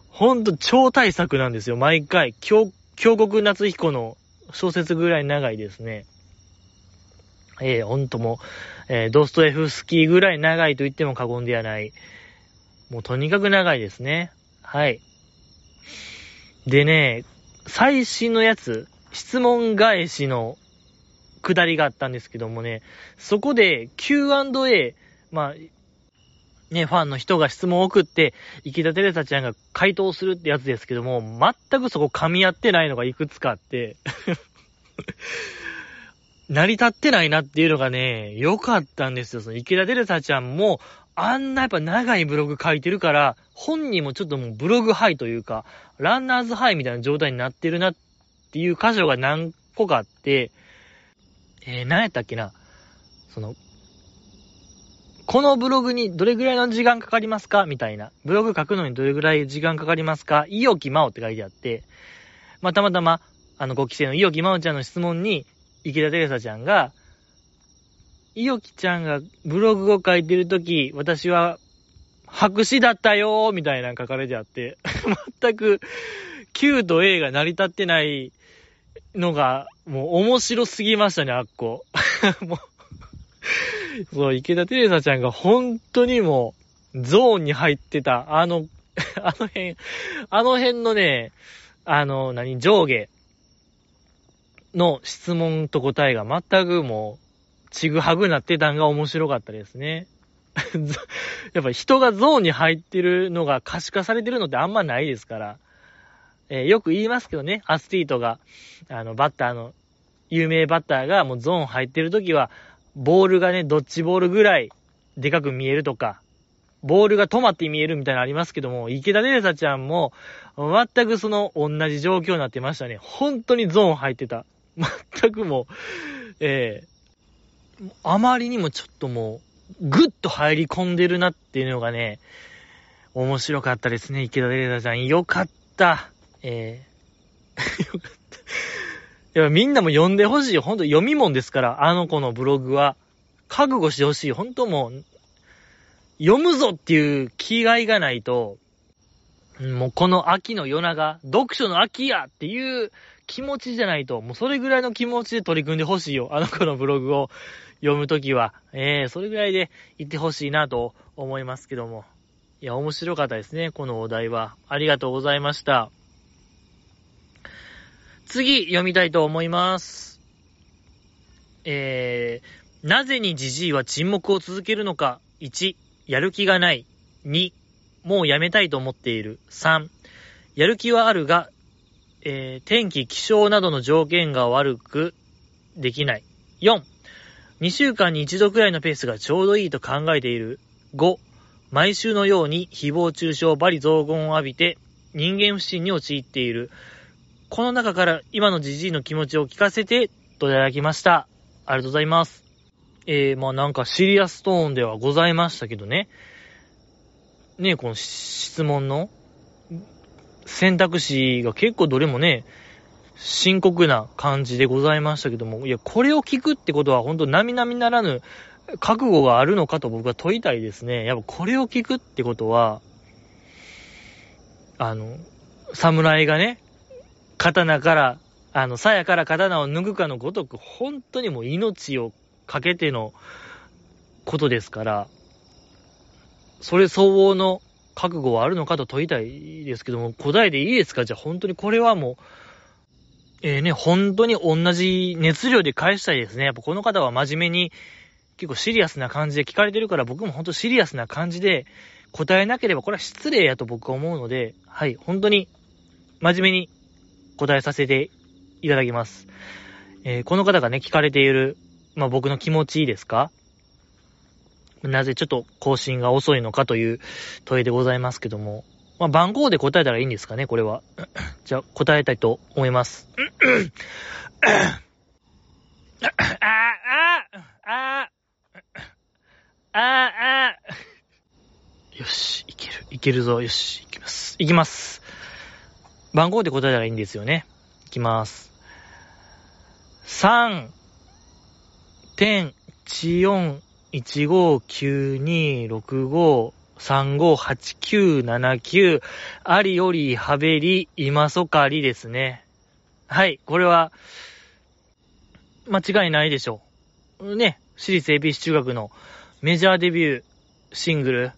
ほんと超大作なんですよ、毎回。京、京国夏彦の小説ぐらい長いですね。えー、ほんともえー、ドストエフスキーぐらい長いと言っても過言ではない。もうとにかく長いですね。はい。でね、最新のやつ、質問返しの下りがあったんですけどもね、そこで Q&A、まあ、ね、ファンの人が質問を送って、池田テレサちゃんが回答するってやつですけども、全くそこ噛み合ってないのがいくつかあって 成り立ってないなっていうのがね、良かったんですよ。その池田テレサちゃんも、あんなやっぱ長いブログ書いてるから、本人もちょっともうブログハイというか、ランナーズハイみたいな状態になってるなっていう箇所が何個かあって、えー、何やったっけな？その、このブログにどれぐらいの時間かかりますか？みたいな。ブログ書くのにどれぐらい時間かかりますか？いおきまおって書いてあって、まあ、たまたま、あの、ご期生のいおきまおちゃんの質問に、池田テレサちゃんが、いおきちゃんがブログを書いてるとき、私は白紙だったよーみたいな書かれてあって、全く Q と A が成り立ってないのが、もう面白すぎましたね、あっこ。もうそう、池田テレサちゃんが本当にもう、ゾーンに入ってた、あの、あの辺、あの辺のね、あの、何、上下の質問と答えが全くもう、ちぐはぐなってたんが面白かったですね。やっぱ人がゾーンに入ってるのが可視化されてるのってあんまないですから。えー、よく言いますけどね、アスティートが、あの、バッターの、有名バッターがもうゾーン入ってる時は、ボールがね、ドッジボールぐらいでかく見えるとか、ボールが止まって見えるみたいなのありますけども、池田デレサちゃんも、全くその同じ状況になってましたね。本当にゾーン入ってた。全くもう、ええー、あまりにもちょっともう、ぐっと入り込んでるなっていうのがね、面白かったですね、池田デレタちゃん。よかった。ええー、よかった。やみんなも読んでほしい。ほんと読み物ですから、あの子のブログは。覚悟してほしい。ほんともう、読むぞっていう気概がないと、もうこの秋の夜長、読書の秋やっていう気持ちじゃないと、もうそれぐらいの気持ちで取り組んでほしいよ。あの子のブログを読むときは。ええー、それぐらいで言ってほしいなと思いますけども。いや、面白かったですね、このお題は。ありがとうございました。次、読みたいと思います。えー、なぜにジジイは沈黙を続けるのか。1、やる気がない。2、もうやめたいと思っている。3、やる気はあるが、えー、天気、気象などの条件が悪くできない。4、2週間に1度くらいのペースがちょうどいいと考えている。5、毎週のように誹謗中傷、バリ雑言を浴びて人間不信に陥っている。この中から今のじじいの気持ちを聞かせてといただきました。ありがとうございます。えー、まあなんかシリアストーンではございましたけどね。ね、この質問の選択肢が結構どれもね、深刻な感じでございましたけども、いや、これを聞くってことは本当並々ならぬ覚悟があるのかと僕は問いたいですね。やっぱこれを聞くってことは、あの、侍がね、刀から、あの、鞘から刀を脱ぐかのごとく、本当にもう命をかけてのことですから、それ相応の覚悟はあるのかと問いたいですけども、答えでいいですか？じゃあ本当にこれはもう、えー、ね、本当に同じ熱量で返したいですね。やっぱこの方は真面目に、結構シリアスな感じで聞かれてるから、僕も本当シリアスな感じで答えなければ、これは失礼やと僕は思うので、はい、本当に真面目に答えさせていただきます。えー、この方がね、聞かれている、まあ僕の気持ちいいですか？なぜちょっと更新が遅いのかという問いでございますけども、まあ、番号で答えたらいいんですかね、これは。じゃあ、答えたいと思います。ああ、ああ、ああ、よし、いける、いけるぞ、よし、いきます。いきます。番号で答えたらいいんですよね。いきます。3.14159265358979ありよりはべり。今そかりですね。はい、これは、間違いないでしょう。ね、私立 ABC 中学のメジャーデビューシングル、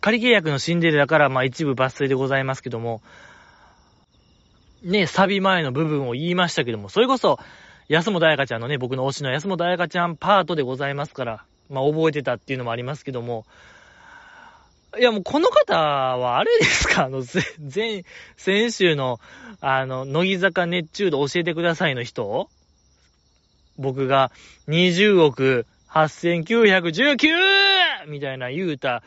仮契約のシンデレラから、まあ一部抜粋でございますけども、ね、サビ前の部分を言いましたけども、それこそ、安本彩香ちゃんのね、僕の推しの安本彩香ちゃんパートでございますから、まあ、覚えてたっていうのもありますけども、いや、もうこの方はあれですか？あの、前、先週の、あの、乃木坂熱中度教えてくださいの人？僕が20億 8919! みたいな言うた、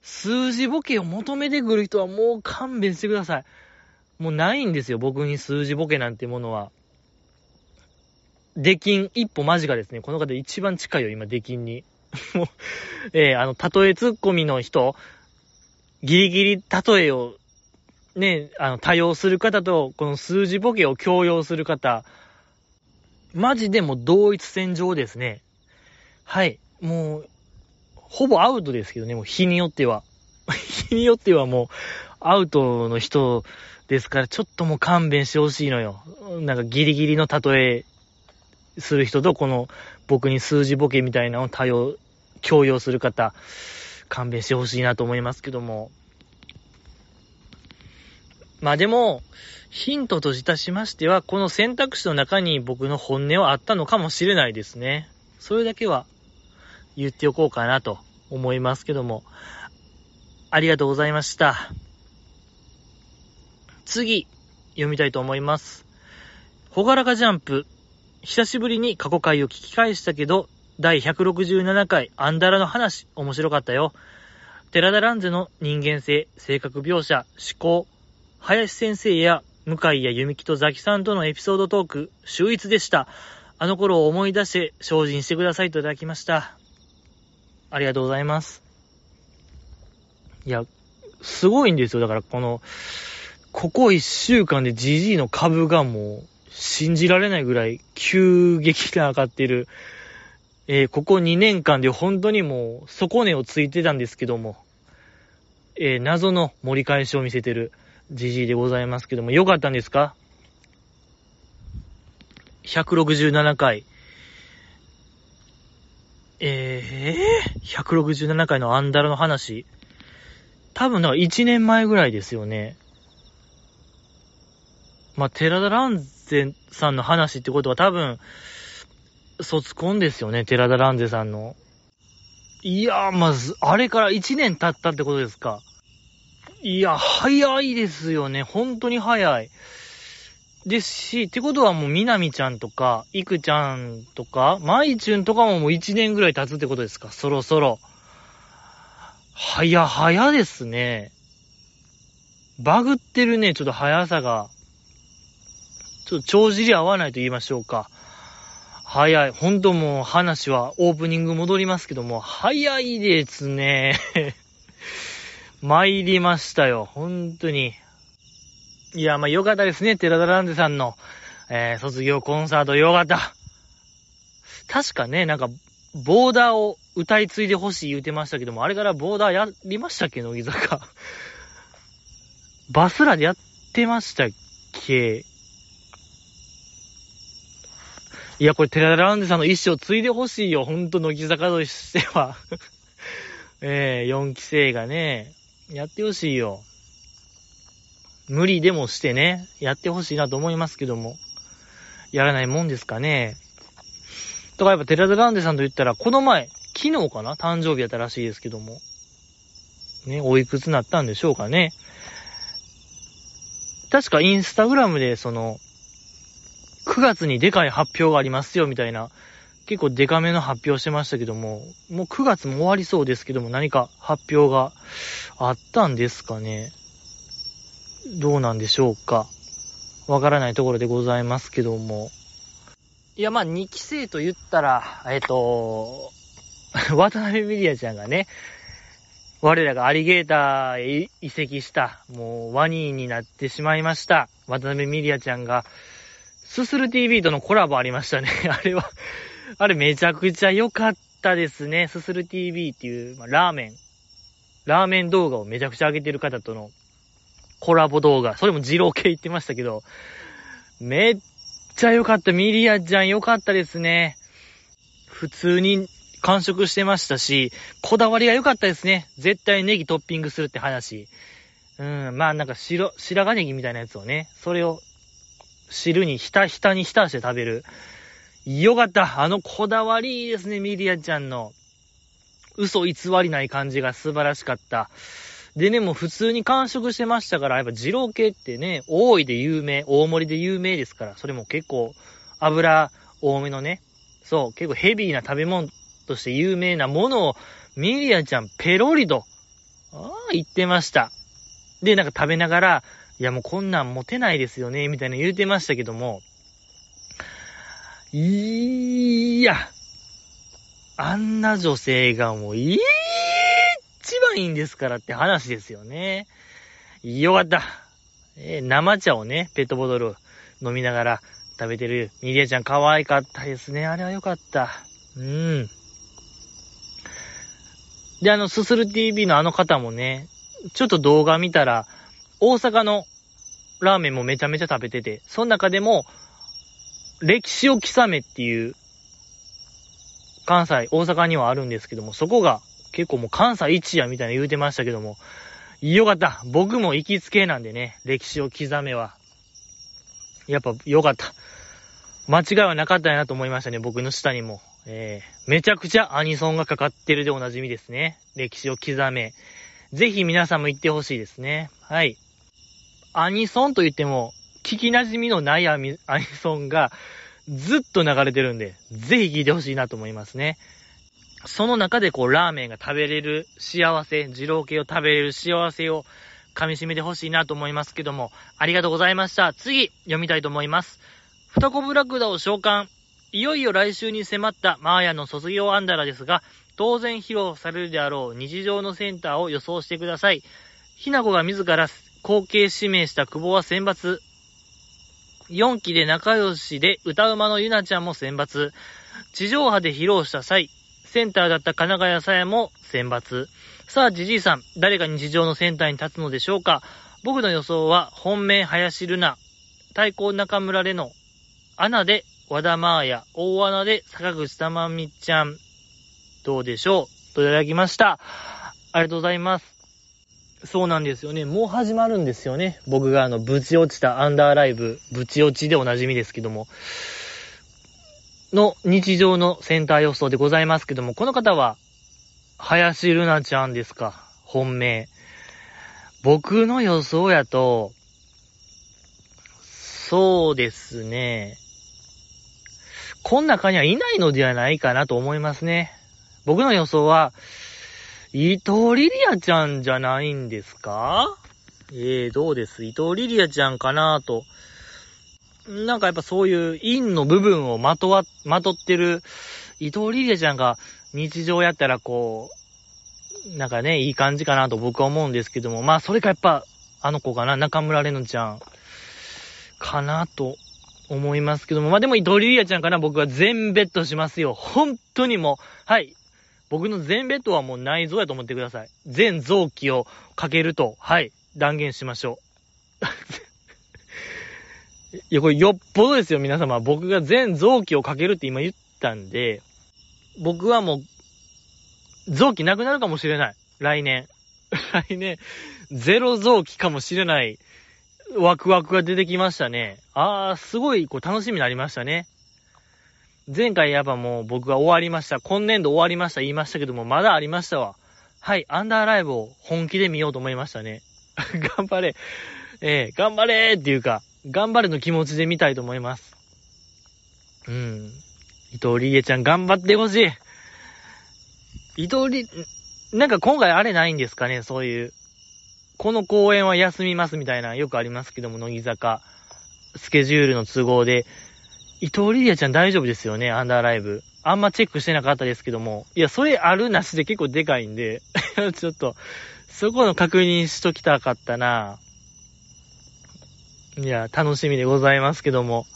数字ボケを求めてくる人はもう勘弁してください。もうないんですよ、僕に数字ボケなんてものは。出禁一歩間近ですね。この方一番近いよ、今、出禁に。もう、えー、あの、例えツッコミの人、ギリギリ例えを、ね、あの、多用する方と、この数字ボケを強要する方、マジでも同一線上ですね。はい。もう、ほぼアウトですけどね、もう日によっては。日によってはもう、アウトの人ですから、ちょっともう勘弁してほしいのよ。なんかギリギリの例えする人と、この僕に数字ボケみたいなのを多用、強要する方、勘弁してほしいなと思いますけども。まあでも、ヒントといたしましては、この選択肢の中に僕の本音はあったのかもしれないですね。それだけは言っておこうかなと思いますけども。ありがとうございました。次、読みたいと思います。ほがらかジャンプ久しぶりに過去回を聞き返したけど、第167回アンダラの話、面白かったよ。寺田蘭ゼの人間性、性格描写、思考、林先生や向井や弓木とザキさんとのエピソードトーク、秀逸でした。あの頃を思い出して精進してくださいといただきました。ありがとうございます。いや、すごいんですよ。だからこの、ここ一週間で GG の株がもう、信じられないぐらい急激な上がってる。えー、ここ2年間で本当にもう底根をついてたんですけども、えー、謎の盛り返しを見せてるじじいでございますけども、よかったんですか ?167 回。えー、167回のアンダラの話。多分、だから1年前ぐらいですよね。まあ、寺田蘭ゼさんの話ってことは多分、卒コンですよね、寺田蘭ゼさんの。いやーまず、あれから1年経ったってことですか。いや、早いですよね。本当に早い。ですし、ってことはもう、みなみちゃんとか、いくちゃんとか、まいちゅんとかももう1年ぐらい経つってことですか。そろそろ。はやはやですね。バグってるね、ちょっと速さが。ちょっと帳尻合わないと言いましょうか。早い。ほんともう話はオープニング戻りますけども、早いですね。参りましたよ。本当に。いや、まあ、よかったですね。寺田ランデさんの、えー、卒業コンサートよかった。確かね、なんか、ボーダーを歌い継いでほしい言うてましたけども、あれからボーダーやりましたっけ乃木坂。バスラでやってましたっけ？いや、これ、寺田ランデさんの意思を継いでほしいよ。ほんと、乃木坂としては えー、4期生がね、やってほしいよ。無理でもしてね、やってほしいなと思いますけども。やらないもんですかね。とかやっぱ寺田ランデさんと言ったら、この前、昨日かな？誕生日やったらしいですけども。ね、おいくつなったんでしょうかね。確かインスタグラムで、その、9月にでかい発表がありますよ、みたいな、結構デカめの発表してましたけども、もう9月も終わりそうですけども、何か発表があったんですかね。どうなんでしょうか。わからないところでございますけども。いや、まあ、2期生と言ったら、えっ、と、渡辺ミリアちゃんがね、我らがアリゲーターへ移籍した、もうワニーになってしまいました。渡辺ミリアちゃんが、すする TV とのコラボありましたね。あれはあれめちゃくちゃ良かったですね。すする TV っていう、まあ、ラーメン、ラーメン動画をめちゃくちゃ上げてる方とのコラボ動画。それも二郎系言ってましたけど、めっちゃ良かった。ミリアちゃん良かったですね。普通に完食してましたし、こだわりが良かったですね。絶対ネギトッピングするって話。うん、まあなんか白、白髪ネギみたいなやつをね、それを汁にひたひたに浸して食べる。よかった。あのこだわりいいですね、ミリアちゃんの。嘘偽りない感じが素晴らしかった。でね、もう普通に完食してましたから、やっぱ二郎系ってね、大いで有名、大盛りで有名ですから、それも結構油多めのね、そう、結構ヘビーな食べ物として有名なものを、ミリアちゃんペロリと、ああ、言ってました。で、なんか食べながら、いやもうこんなん持てないですよね、みたいな言うてましたけども、いや、あんな女性がもう一番いいんですからって話ですよね。よかった。えー、生茶をね、ペットボトル飲みながら食べてるミリアちゃん可愛かったですね。あれはよかった。うん。で、あの、すする TV のあの方もね、ちょっと動画見たら、大阪のラーメンもめちゃめちゃ食べてて、その中でも、歴史を刻めっていう、関西、大阪にはあるんですけども、そこが結構もう関西一やみたいな言うてましたけども、よかった。僕も行きつけなんでね、歴史を刻めは。やっぱよかった。間違いはなかったなと思いましたね、僕の下にも。えー、めちゃくちゃアニソンがかかってるでおなじみですね。歴史を刻め。ぜひ皆さんも行ってほしいですね。はい。アニソンと言っても、聞き馴染みのないアニソンがずっと流れてるんで、ぜひ聴いてほしいなと思いますね。その中でこう、ラーメンが食べれる幸せ、二郎系を食べれる幸せを噛み締めてほしいなと思いますけども、ありがとうございました。次、読みたいと思います。二コブラクダを召喚。いよいよ来週に迫ったマーヤの卒業アンダラですが、当然披露されるであろう日常のセンターを予想してください。ひなこが自ら後継指名した久保は選抜。4期で仲良しで歌うまのゆなちゃんも選抜。地上波で披露した際、センターだった金谷さやも選抜。さあ、じじいさん、誰が日常のセンターに立つのでしょうか？僕の予想は、本命林ルナ、対抗中村レノ、アナで和田マーヤ、大穴で坂口玉美ちゃん、どうでしょう？といただきました。ありがとうございます。そうなんですよね。もう始まるんですよね。僕があの、ぶち落ちたアンダーライブ、ぶち落ちでおなじみですけども、の日常のセンター予想でございますけども、この方は、林ルナちゃんですか？本命。僕の予想やと、そうですね。こん中にはいないのではないかなと思いますね。僕の予想は、伊藤リリアちゃんじゃないんですか？ええー、どうです？伊藤リリアちゃんかなと。なんかやっぱそういう陰の部分をまとわ、まとってる伊藤リリアちゃんが日常やったらこう、なんかね、いい感じかなと僕は思うんですけども、まあそれかやっぱあの子かな、中村れのちゃんかなと思いますけども、まあでも伊藤リリアちゃんかな、僕は全ベッドしますよ。本当にもう、はい。僕の全ベッドはもう内臓やと思ってください。全臓器をかけると、はい、断言しましょう。いや、これよっぽどですよ、皆様。僕が全臓器をかけるって今言ったんで、僕はもう、臓器なくなるかもしれない。来年。来年、ゼロ臓器かもしれないワクワクが出てきましたね。あー、すごい、こう、楽しみになりましたね。前回やっぱもう僕が終わりました。今年度終わりました言いましたけども、まだありましたわ。はい、アンダーライブを本気で見ようと思いましたね。頑張れ。ええー、頑張れっていうか、頑張れの気持ちで見たいと思います。うん。伊藤理恵ちゃん頑張ってほしい。伊藤り、なんか今回あれないんですかね、そういう。この公演は休みますみたいな、よくありますけども、乃木坂。スケジュールの都合で。伊藤リリアちゃん大丈夫ですよね、アンダーライブ。あんまチェックしてなかったですけども。いや、それあるなしで結構でかいんで、ちょっと、そこの確認しときたかったな。いや、楽しみでございますけども。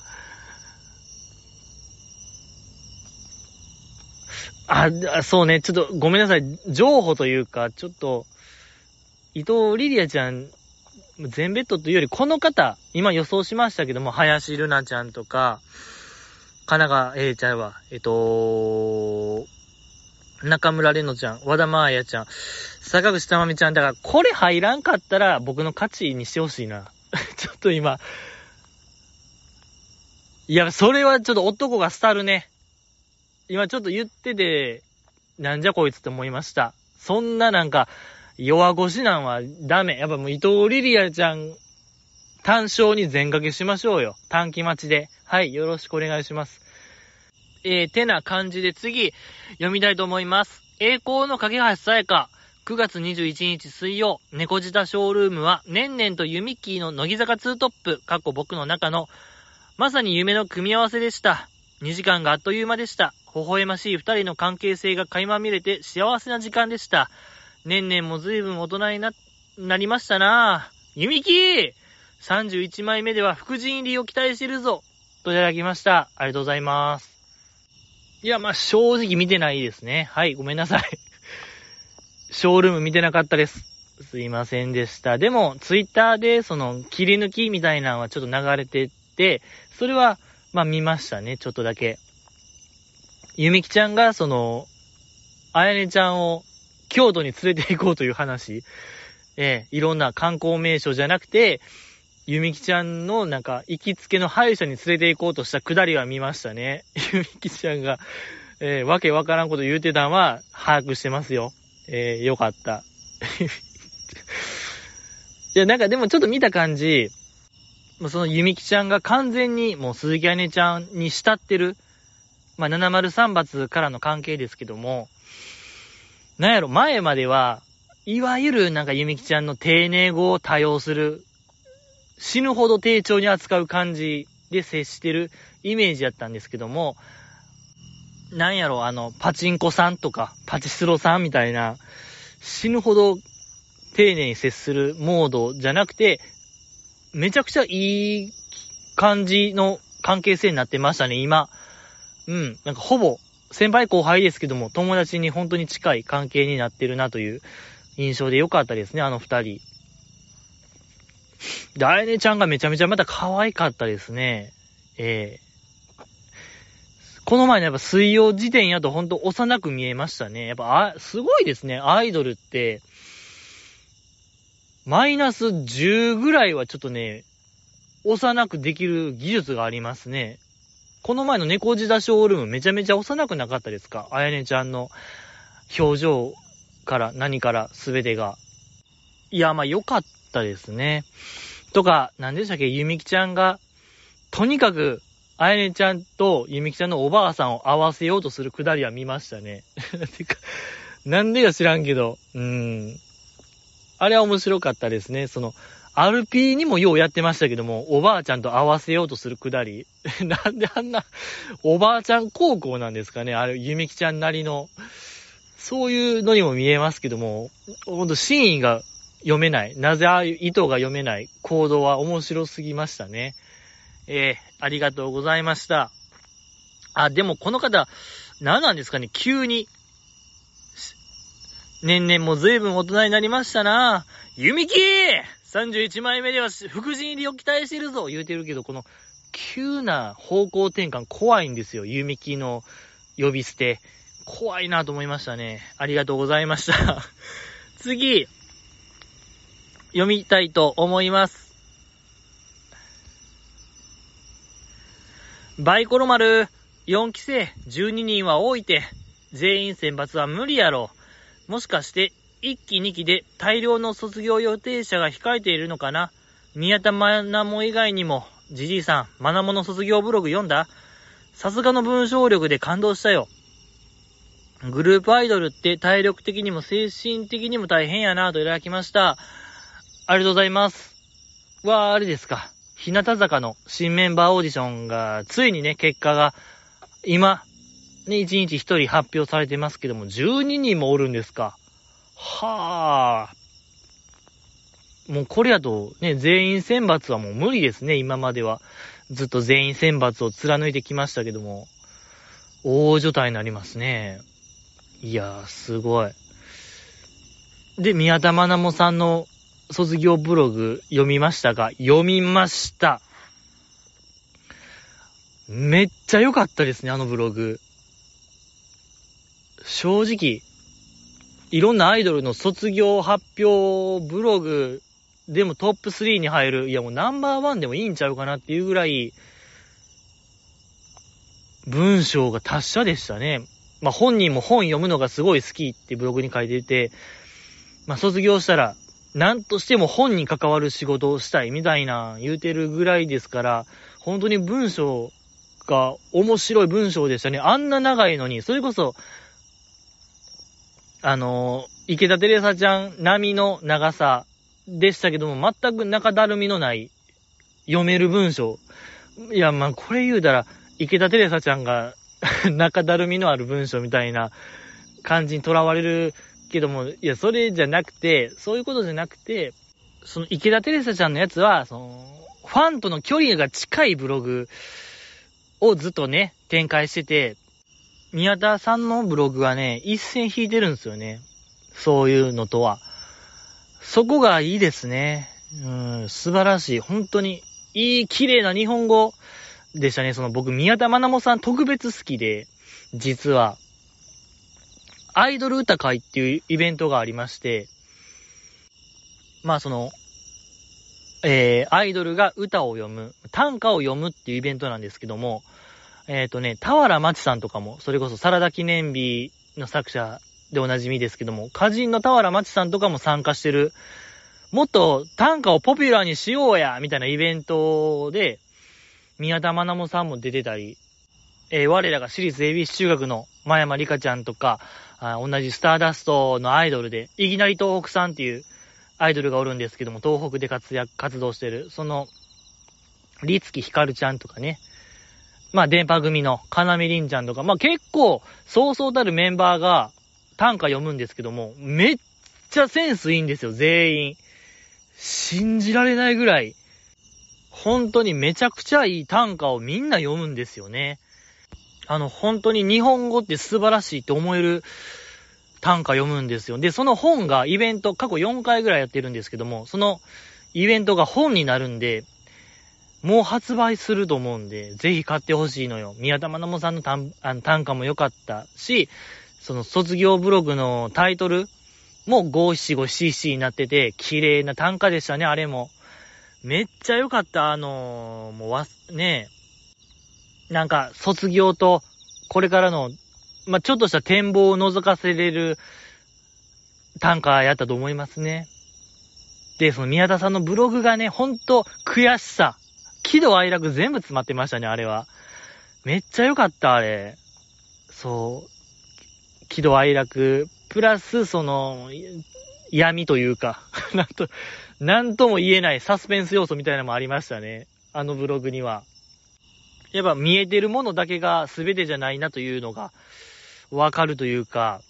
あ、そうね、ちょっとごめんなさい。情報というか、ちょっと、伊藤リリアちゃん、全ベッドというより、この方、今予想しましたけども、林ルナちゃんとか、神奈川 A ちゃんは、えっと、中村れのちゃん、和田真彩ちゃん、坂口珠美ちゃん、だから、これ入らんかったら、僕の価値にしてほしいな。ちょっと今、いや、それはちょっと男が廃るね。今ちょっと言ってて、なんじゃこいつって思いました。そんななんか、弱腰なんはダメ。やっぱもう伊藤リリアちゃん、単勝に全掛けしましょうよ。短期待ちで。はい、よろしくお願いします。えー、てな感じで次、読みたいと思います。栄光の架橋さやか。9月21日水曜、猫舌ショールームは、ねんねんとユミキーの乃木坂2トップ、過去僕の中の、まさに夢の組み合わせでした。2時間があっという間でした。微笑ましい2人の関係性が垣間見れて幸せな時間でした。年々も随分大人にな、なりましたなぁ。ゆみき !31 枚目では副陣入りを期待してるぞといただきました。ありがとうございます。いや、まあ、正直見てないですね。はい、ごめんなさい。ショールーム見てなかったです。すいませんでした。でも、ツイッターで、その、切り抜きみたいなのはちょっと流れてて、それは、まあ見ましたね、ちょっとだけ。ゆみきちゃんが、その、あやねちゃんを京都に連れて行こうという話、ええ、いろんな観光名所じゃなくて、ゆみきちゃんのなんか、行きつけの歯医者に連れて行こうとしたくだりは見ましたね。ゆみきちゃんが、ええ、わけわからんこと言うてたんは、把握してますよ。ええ、よかった。いや、なんかでもちょっと見た感じ、もうそのゆみきちゃんが完全にもう鈴木あねちゃんに慕ってる、まあ、703罰からの関係ですけども、なんやろ、前までは、いわゆるなんかゆみきちゃんの丁寧語を多用する、死ぬほど丁重に扱う感じで接してるイメージやったんですけども、なんやろ、あの、パチンコさんとか、パチスロさんみたいな、死ぬほど丁寧に接するモードじゃなくて、めちゃくちゃいい感じの関係性になってましたね、今。うん。なんかほぼ、先輩後輩ですけども、友達に本当に近い関係になってるなという印象で良かったですね、あの二人。で、あやねちゃんがめちゃめちゃまた可愛かったですね。ええー、この前のやっぱ水曜時点やとほんと幼く見えましたね。やっぱ、あ、すごいですね。アイドルって、マイナス10ぐらいはちょっとね、幼くできる技術がありますね。この前の猫自打ショールームめちゃめちゃ幼くなかったですか？あやねちゃんの表情から何からすべてが。いや、まあ良かったですね。とか、何でしたっけ？ゆみきちゃんが、とにかく、あやねちゃんとゆみきちゃんのおばあさんを合わせようとするくだりは見ましたね。てか、なんでか知らんけど、うーん。あれは面白かったですね。その、アルピーにもようやってましたけども、おばあちゃんと合わせようとするくだり。なんであんな、おばあちゃん高校なんですかねあれ、ゆみきちゃんなりの。そういうのにも見えますけども、ほんと真意が読めない。なぜああいう意図が読めない行動は面白すぎましたね。えー、ありがとうございました。あ、でもこの方、何なんですかね急に。年々も随分大人になりましたな。ゆみき !31 枚目では副人入りを期待してるぞ言うてるけど、この急な方向転換怖いんですよ。ゆみきの呼び捨て。怖いなと思いましたね。ありがとうございました。次、読みたいと思います。バイコロ丸、4期生、12人は多いて、全員選抜は無理やろ。もしかして、1期2期で大量の卒業予定者が控えているのかな？宮田まなも以外にも、じじいさん、まなもの卒業ブログ読んだ？さすがの文章力で感動したよ。グループアイドルって体力的にも精神的にも大変やなぁといただきました。ありがとうございます。は、あれですか。日向坂の新メンバーオーディションが、ついにね、結果が、今、ね、1日1人発表されてますけども、12人もおるんですか。はあ。もうこれやと、ね、全員選抜はもう無理ですね、今までは。ずっと全員選抜を貫いてきましたけども、大所帯になりますね。いやー、すごい。で、宮田愛もさんの卒業ブログ読みましたか読みました。めっちゃ良かったですね、あのブログ。正直、いろんなアイドルの卒業発表ブログでもトップ3に入る、いやもうナンバーワンでもいいんちゃうかなっていうぐらい、文章が達者でしたね。まあ、本人も本読むのがすごい好きってブログに書いていて、まあ、卒業したら、何としても本に関わる仕事をしたいみたいな言うてるぐらいですから、本当に文章が面白い文章でしたね。あんな長いのに、それこそ、あの池田テレサちゃん並みの長さでしたけども、全く中だるみのない読める文章。いや、まあ、これ言うたら、池田テレサちゃんが 中だるみのある文章みたいな感じにとらわれるけども、いや、それじゃなくて、そういうことじゃなくて、その池田テレサちゃんのやつは、その、ファンとの距離が近いブログをずっとね、展開してて、宮田さんのブログはね、一線引いてるんですよね。そういうのとは。そこがいいですね。うん、素晴らしい。本当に、いい、綺麗な日本語でしたね。その僕、宮田愛もさん特別好きで、実は、アイドル歌会っていうイベントがありまして、まあその、えー、アイドルが歌を読む、短歌を読むっていうイベントなんですけども、えっ、ー、とね、田原町さんとかも、それこそサラダ記念日の作者でおなじみですけども、歌人の田原町さんとかも参加してる、もっと短歌をポピュラーにしようやみたいなイベントで、宮田愛もさんも出てたり、えー、我らが私立恵比寿中学の真山里香ちゃんとか、あ同じスターダストのアイドルで、いきなり東北さんっていうアイドルがおるんですけども、東北で活躍、活動してる、その、つきひかるちゃんとかね、まあ、電波組のかなみりんちゃんとか、まあ結構、そうそうたるメンバーが短歌読むんですけども、めっちゃセンスいいんですよ、全員。信じられないぐらい。本当にめちゃくちゃいい短歌をみんな読むんですよね。あの、本当に日本語って素晴らしいって思える短歌読むんですよ。で、その本がイベント、過去4回ぐらいやってるんですけども、そのイベントが本になるんで、もう発売すると思うんで、ぜひ買ってほしいのよ。宮田真もさんの短あの短歌も良かったし、その卒業ブログのタイトルも 575cc になってて、綺麗な短歌でしたね、あれも。めっちゃ良かった。あのー、もうわ、ねえ、なんか、卒業と、これからの、まあ、ちょっとした展望を覗かせれる短歌やったと思いますね。で、その宮田さんのブログがね、ほんと悔しさ、喜怒哀楽全部詰まってましたね、あれは。めっちゃ良かった、あれ。そう。喜怒哀楽、プラス、その、闇というか、なんと、なんとも言えないサスペンス要素みたいなのもありましたね。あのブログには。やっぱ見えてるものだけが全てじゃないなというのがわかるというか、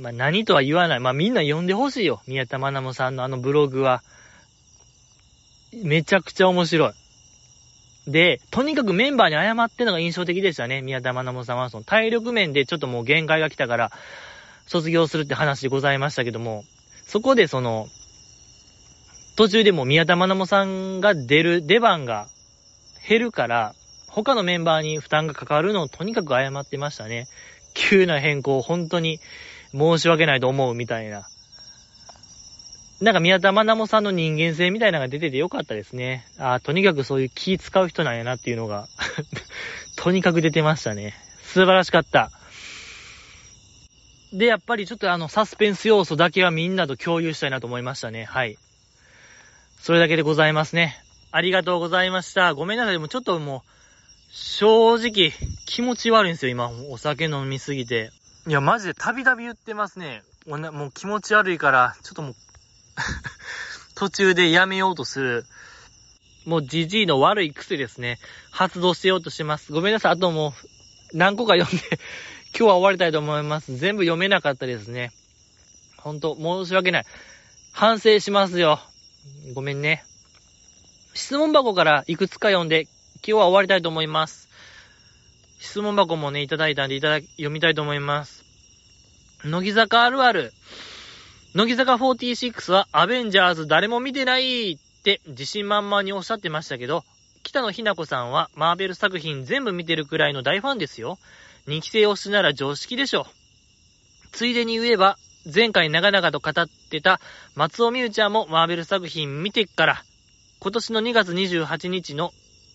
まあ何とは言わない。まあみんな読んでほしいよ。宮田愛もさんのあのブログは。めちゃくちゃ面白い。で、とにかくメンバーに謝ってのが印象的でしたね。宮田愛もさんは。その体力面でちょっともう限界が来たから、卒業するって話でございましたけども、そこでその、途中でも宮田愛もさんが出る出番が減るから、他のメンバーに負担がかかるのをとにかく謝ってましたね。急な変更、本当に申し訳ないと思うみたいな。なんか宮田愛もさんの人間性みたいなのが出ててよかったですね。あとにかくそういう気使う人なんやなっていうのが とにかく出てましたね。素晴らしかった。で、やっぱりちょっとあの、サスペンス要素だけはみんなと共有したいなと思いましたね。はい。それだけでございますね。ありがとうございました。ごめんなさい。でもちょっともう、正直、気持ち悪いんですよ、今。お酒飲みすぎて。いや、マジでたびたび言ってますね。もう気持ち悪いから、ちょっともう 途中でやめようとする。もうじじいの悪い癖ですね。発動しようとします。ごめんなさい。あともう、何個か読んで 今日は終わりたいと思います。全部読めなかったですね。ほんと、申し訳ない。反省しますよ。ごめんね。質問箱からいくつか読んで今日は終わりたいと思います。質問箱もね、いただいたんで、いただき、読みたいと思います。乃木坂あるある。乃木坂46はアベンジャーズ誰も見てないって自信満々におっしゃってましたけど、北野日な子さんはマーベル作品全部見てるくらいの大ファンですよ。2期生推しなら常識でしょ。ついでに言えば、前回長々と語ってた松尾美羽ちゃんもマーベル作品見てっから、今年の2月28日の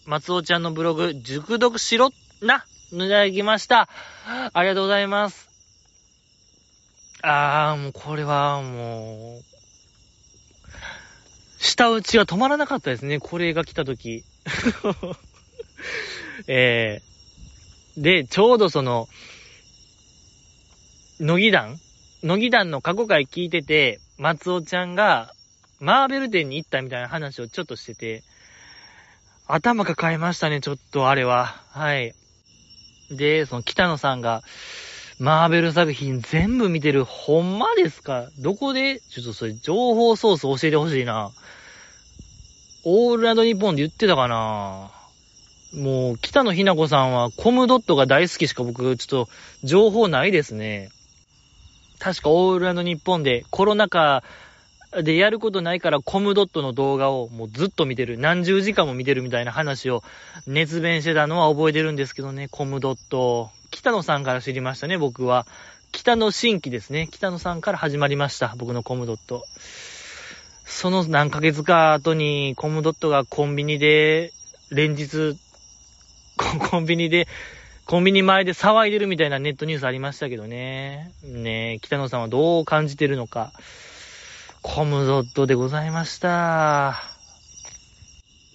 松尾ちゃんのブログ、熟読しろな、いただきました。ありがとうございます。あー、もうこれはもう、下打ちが止まらなかったですね、これが来た時。えー、で、ちょうどその、乃木団乃木団の過去回聞いてて、松尾ちゃんが、マーベル店に行ったみたいな話をちょっとしてて、頭抱えましたね、ちょっとあれは。はい。で、その北野さんが、マーベル作品全部見てる、ほんまですか？どこで？ちょっとそれ、情報ソース教えてほしいな。オールランドニッポンで言ってたかな？もう、北野ひな子さんはコムドットが大好きしか僕、ちょっと、情報ないですね。確かオールランドニッポンでコロナ禍で、やることないからコムドットの動画をもうずっと見てる。何十時間も見てるみたいな話を熱弁してたのは覚えてるんですけどね、コムドット。北野さんから知りましたね、僕は。北野新規ですね。北野さんから始まりました、僕のコムドット。その何ヶ月か後にコムドットがコンビニで連日、コンビニで、コンビニ前で騒いでるみたいなネットニュースありましたけどね。ねえ北野さんはどう感じてるのか。コムドットでございました。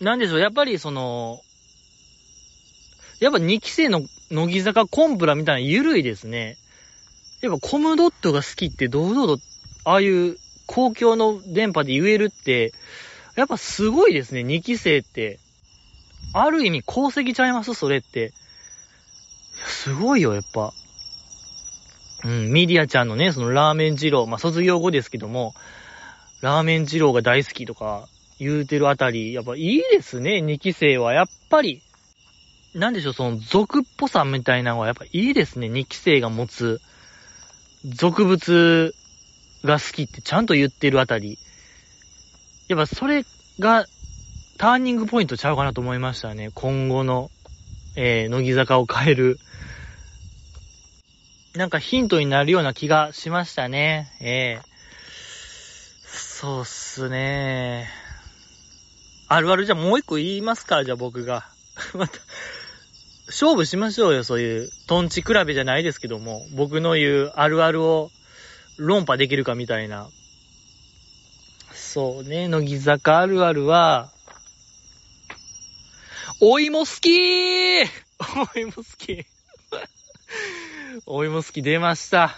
なんでしょう、やっぱりその、やっぱ2期生の乃木坂コンプラみたいな緩いですね。やっぱコムドットが好きって堂々と、ああいう公共の電波で言えるって、やっぱすごいですね、2期生って。ある意味功績ちゃいますそれって。すごいよ、やっぱ。うん、ミディアちゃんのね、そのラーメン二郎、まあ、卒業後ですけども、ラーメン二郎が大好きとか言うてるあたり、やっぱいいですね、2期生は。やっぱり、なんでしょう、その俗っぽさみたいなのはやっぱいいですね、2期生が持つ、俗物が好きってちゃんと言ってるあたり。やっぱそれがターニングポイントちゃうかなと思いましたね。今後の、えー、乃木坂を変える。なんかヒントになるような気がしましたね。ええーそうっすね。あるあるじゃもう一個言いますかじゃあ僕が。また、勝負しましょうよ、そういう、トンチ比べじゃないですけども、僕の言うあるあるを論破できるかみたいな。そうね、乃木坂あるあるは、お芋好きー お芋好き お芋好き出ました。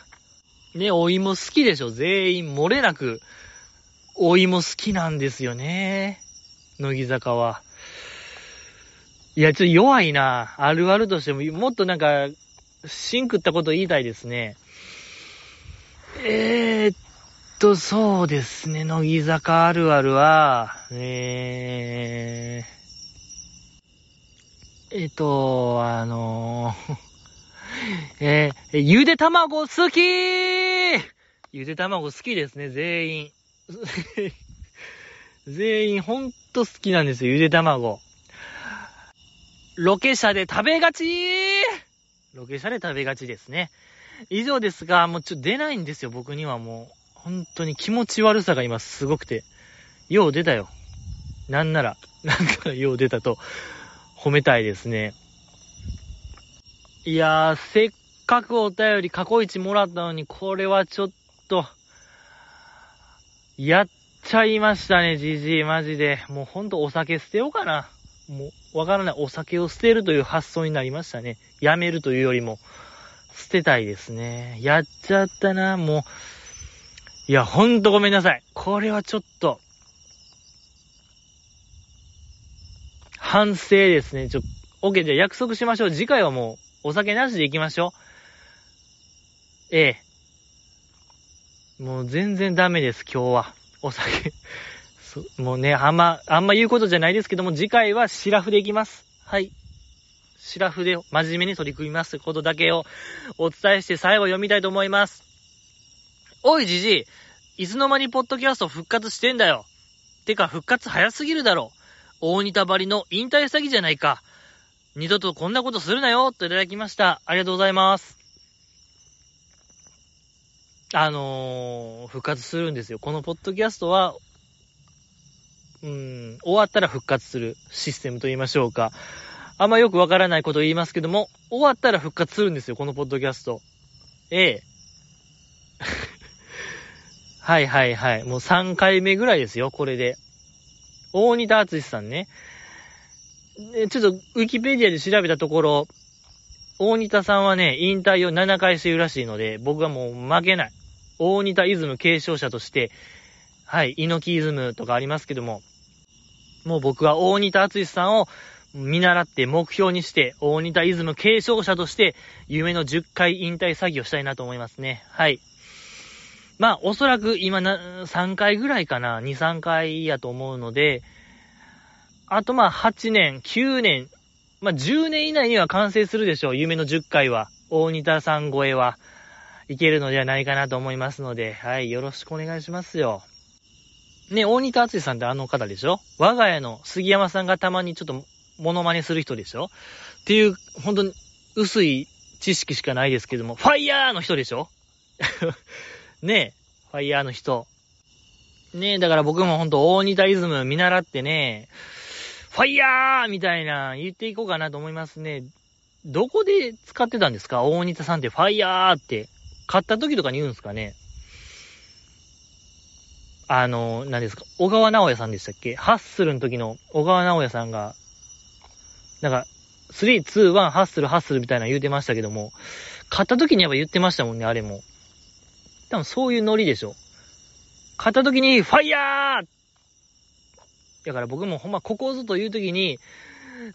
ね、お芋好きでしょ全員漏れなくお芋好きなんですよね。乃木坂は。いや、ちょっと弱いな。あるあるとしても、もっとなんか、シンクったこと言いたいですね。えー、っと、そうですね、乃木坂あるあるは、えー、えっと、あの ー、えー、ゆで卵好きゆで卵好きですね、全員。全員ほんと好きなんですよ、ゆで卵。ロケ車で食べがちロケ車で食べがちですね。以上ですが、もうちょっと出ないんですよ、僕にはもう。本当に気持ち悪さが今すごくて。よう出たよ。なんなら、なんか よう出たと褒めたいですね。いやー、せっかくお便り過去一もらったのに、これはちょっと、やっちゃいましたね、じじい、マジで。もうほんとお酒捨てようかな。もう、わからない。お酒を捨てるという発想になりましたね。やめるというよりも。捨てたいですね。やっちゃったな、もう。いや、ほんとごめんなさい。これはちょっと、反省ですね。ちょ、OK、じゃあ約束しましょう。次回はもう、お酒なしで行きましょう。ええ。もう全然ダメです、今日は。お酒。もうね、あんま、あんま言うことじゃないですけども、次回はシラフで行きます。はい。シラフで真面目に取り組みますということだけをお伝えして最後読みたいと思います。おいじじい、いつの間にポッドキャスト復活してんだよ。てか復活早すぎるだろ。大仁田張りの引退詐欺じゃないか。二度とこんなことするなよ、といただきました。ありがとうございます。あのー、復活するんですよ。このポッドキャストは、うん、終わったら復活するシステムと言いましょうか。あんまよくわからないことを言いますけども、終わったら復活するんですよ、このポッドキャスト。ええ。はいはいはい。もう3回目ぐらいですよ、これで。大仁田厚さんね。ちょっと、ウィキペディアで調べたところ、大仁田さんはね、引退を7回しているらしいので、僕はもう負けない。大仁田イズム継承者として、はい、猪木イズムとかありますけども、もう僕は大仁田厚さんを見習って目標にして、大仁田イズム継承者として、夢の10回引退作業したいなと思いますね。はい。まあ、おそらく今な、3回ぐらいかな、2、3回やと思うので、あとまあ、8年、9年、まあ、10年以内には完成するでしょう。夢の10回は。大仁田さん超えは、いけるのではないかなと思いますので、はい、よろしくお願いしますよ。ね、大仁田厚さんってあの方でしょ？我が家の杉山さんがたまにちょっとモノマネする人でしょ？っていう、ほんと、薄い知識しかないですけども、ファイヤーの人でしょ？ねえ、ファイヤーの人。ねえ、だから僕もほんと大仁田イズム見習ってね、ファイヤーみたいな言っていこうかなと思いますね。どこで使ってたんですか？大仁田さんってファイヤーって。買った時とかに言うんですかねあの、何ですか小川直也さんでしたっけハッスルの時の小川直也さんがなんか、3、2、1、ハッスル、ハッスルみたいな言うてましたけども、買った時にやっぱ言ってましたもんね、あれも。多分そういうノリでしょ。買った時に、ファイヤーだから僕もほんまここぞという時に、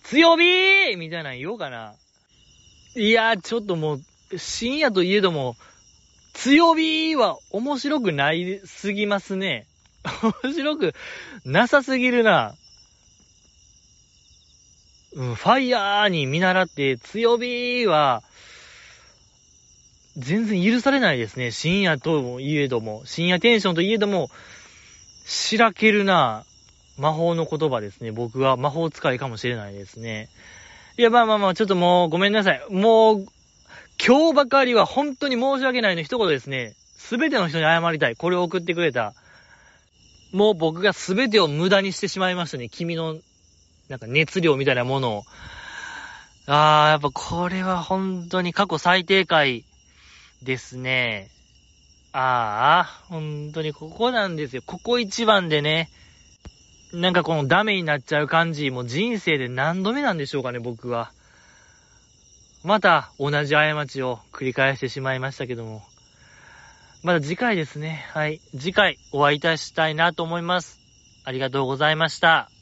強火みたいなの言おうかな。いやー、ちょっともう、深夜といえども、強火は面白くないすぎますね。面白くなさすぎるな。うん、ファイヤーに見習って強火は、全然許されないですね。深夜ともいえども、深夜テンションといえども、しらけるな、魔法の言葉ですね。僕は魔法使いかもしれないですね。いや、まあまあまあ、ちょっともうごめんなさい。もう、今日ばかりは本当に申し訳ないの一言ですね。すべての人に謝りたい。これを送ってくれた。もう僕がすべてを無駄にしてしまいましたね。君のなんか熱量みたいなものを。あー、やっぱこれは本当に過去最低回ですね。ああ、本当にここなんですよ。ここ一番でね、なんかこのダメになっちゃう感じ、もう人生で何度目なんでしょうかね、僕は。また同じ過ちを繰り返してしまいましたけども。まだ次回ですね。はい。次回お会いいたしたいなと思います。ありがとうございました。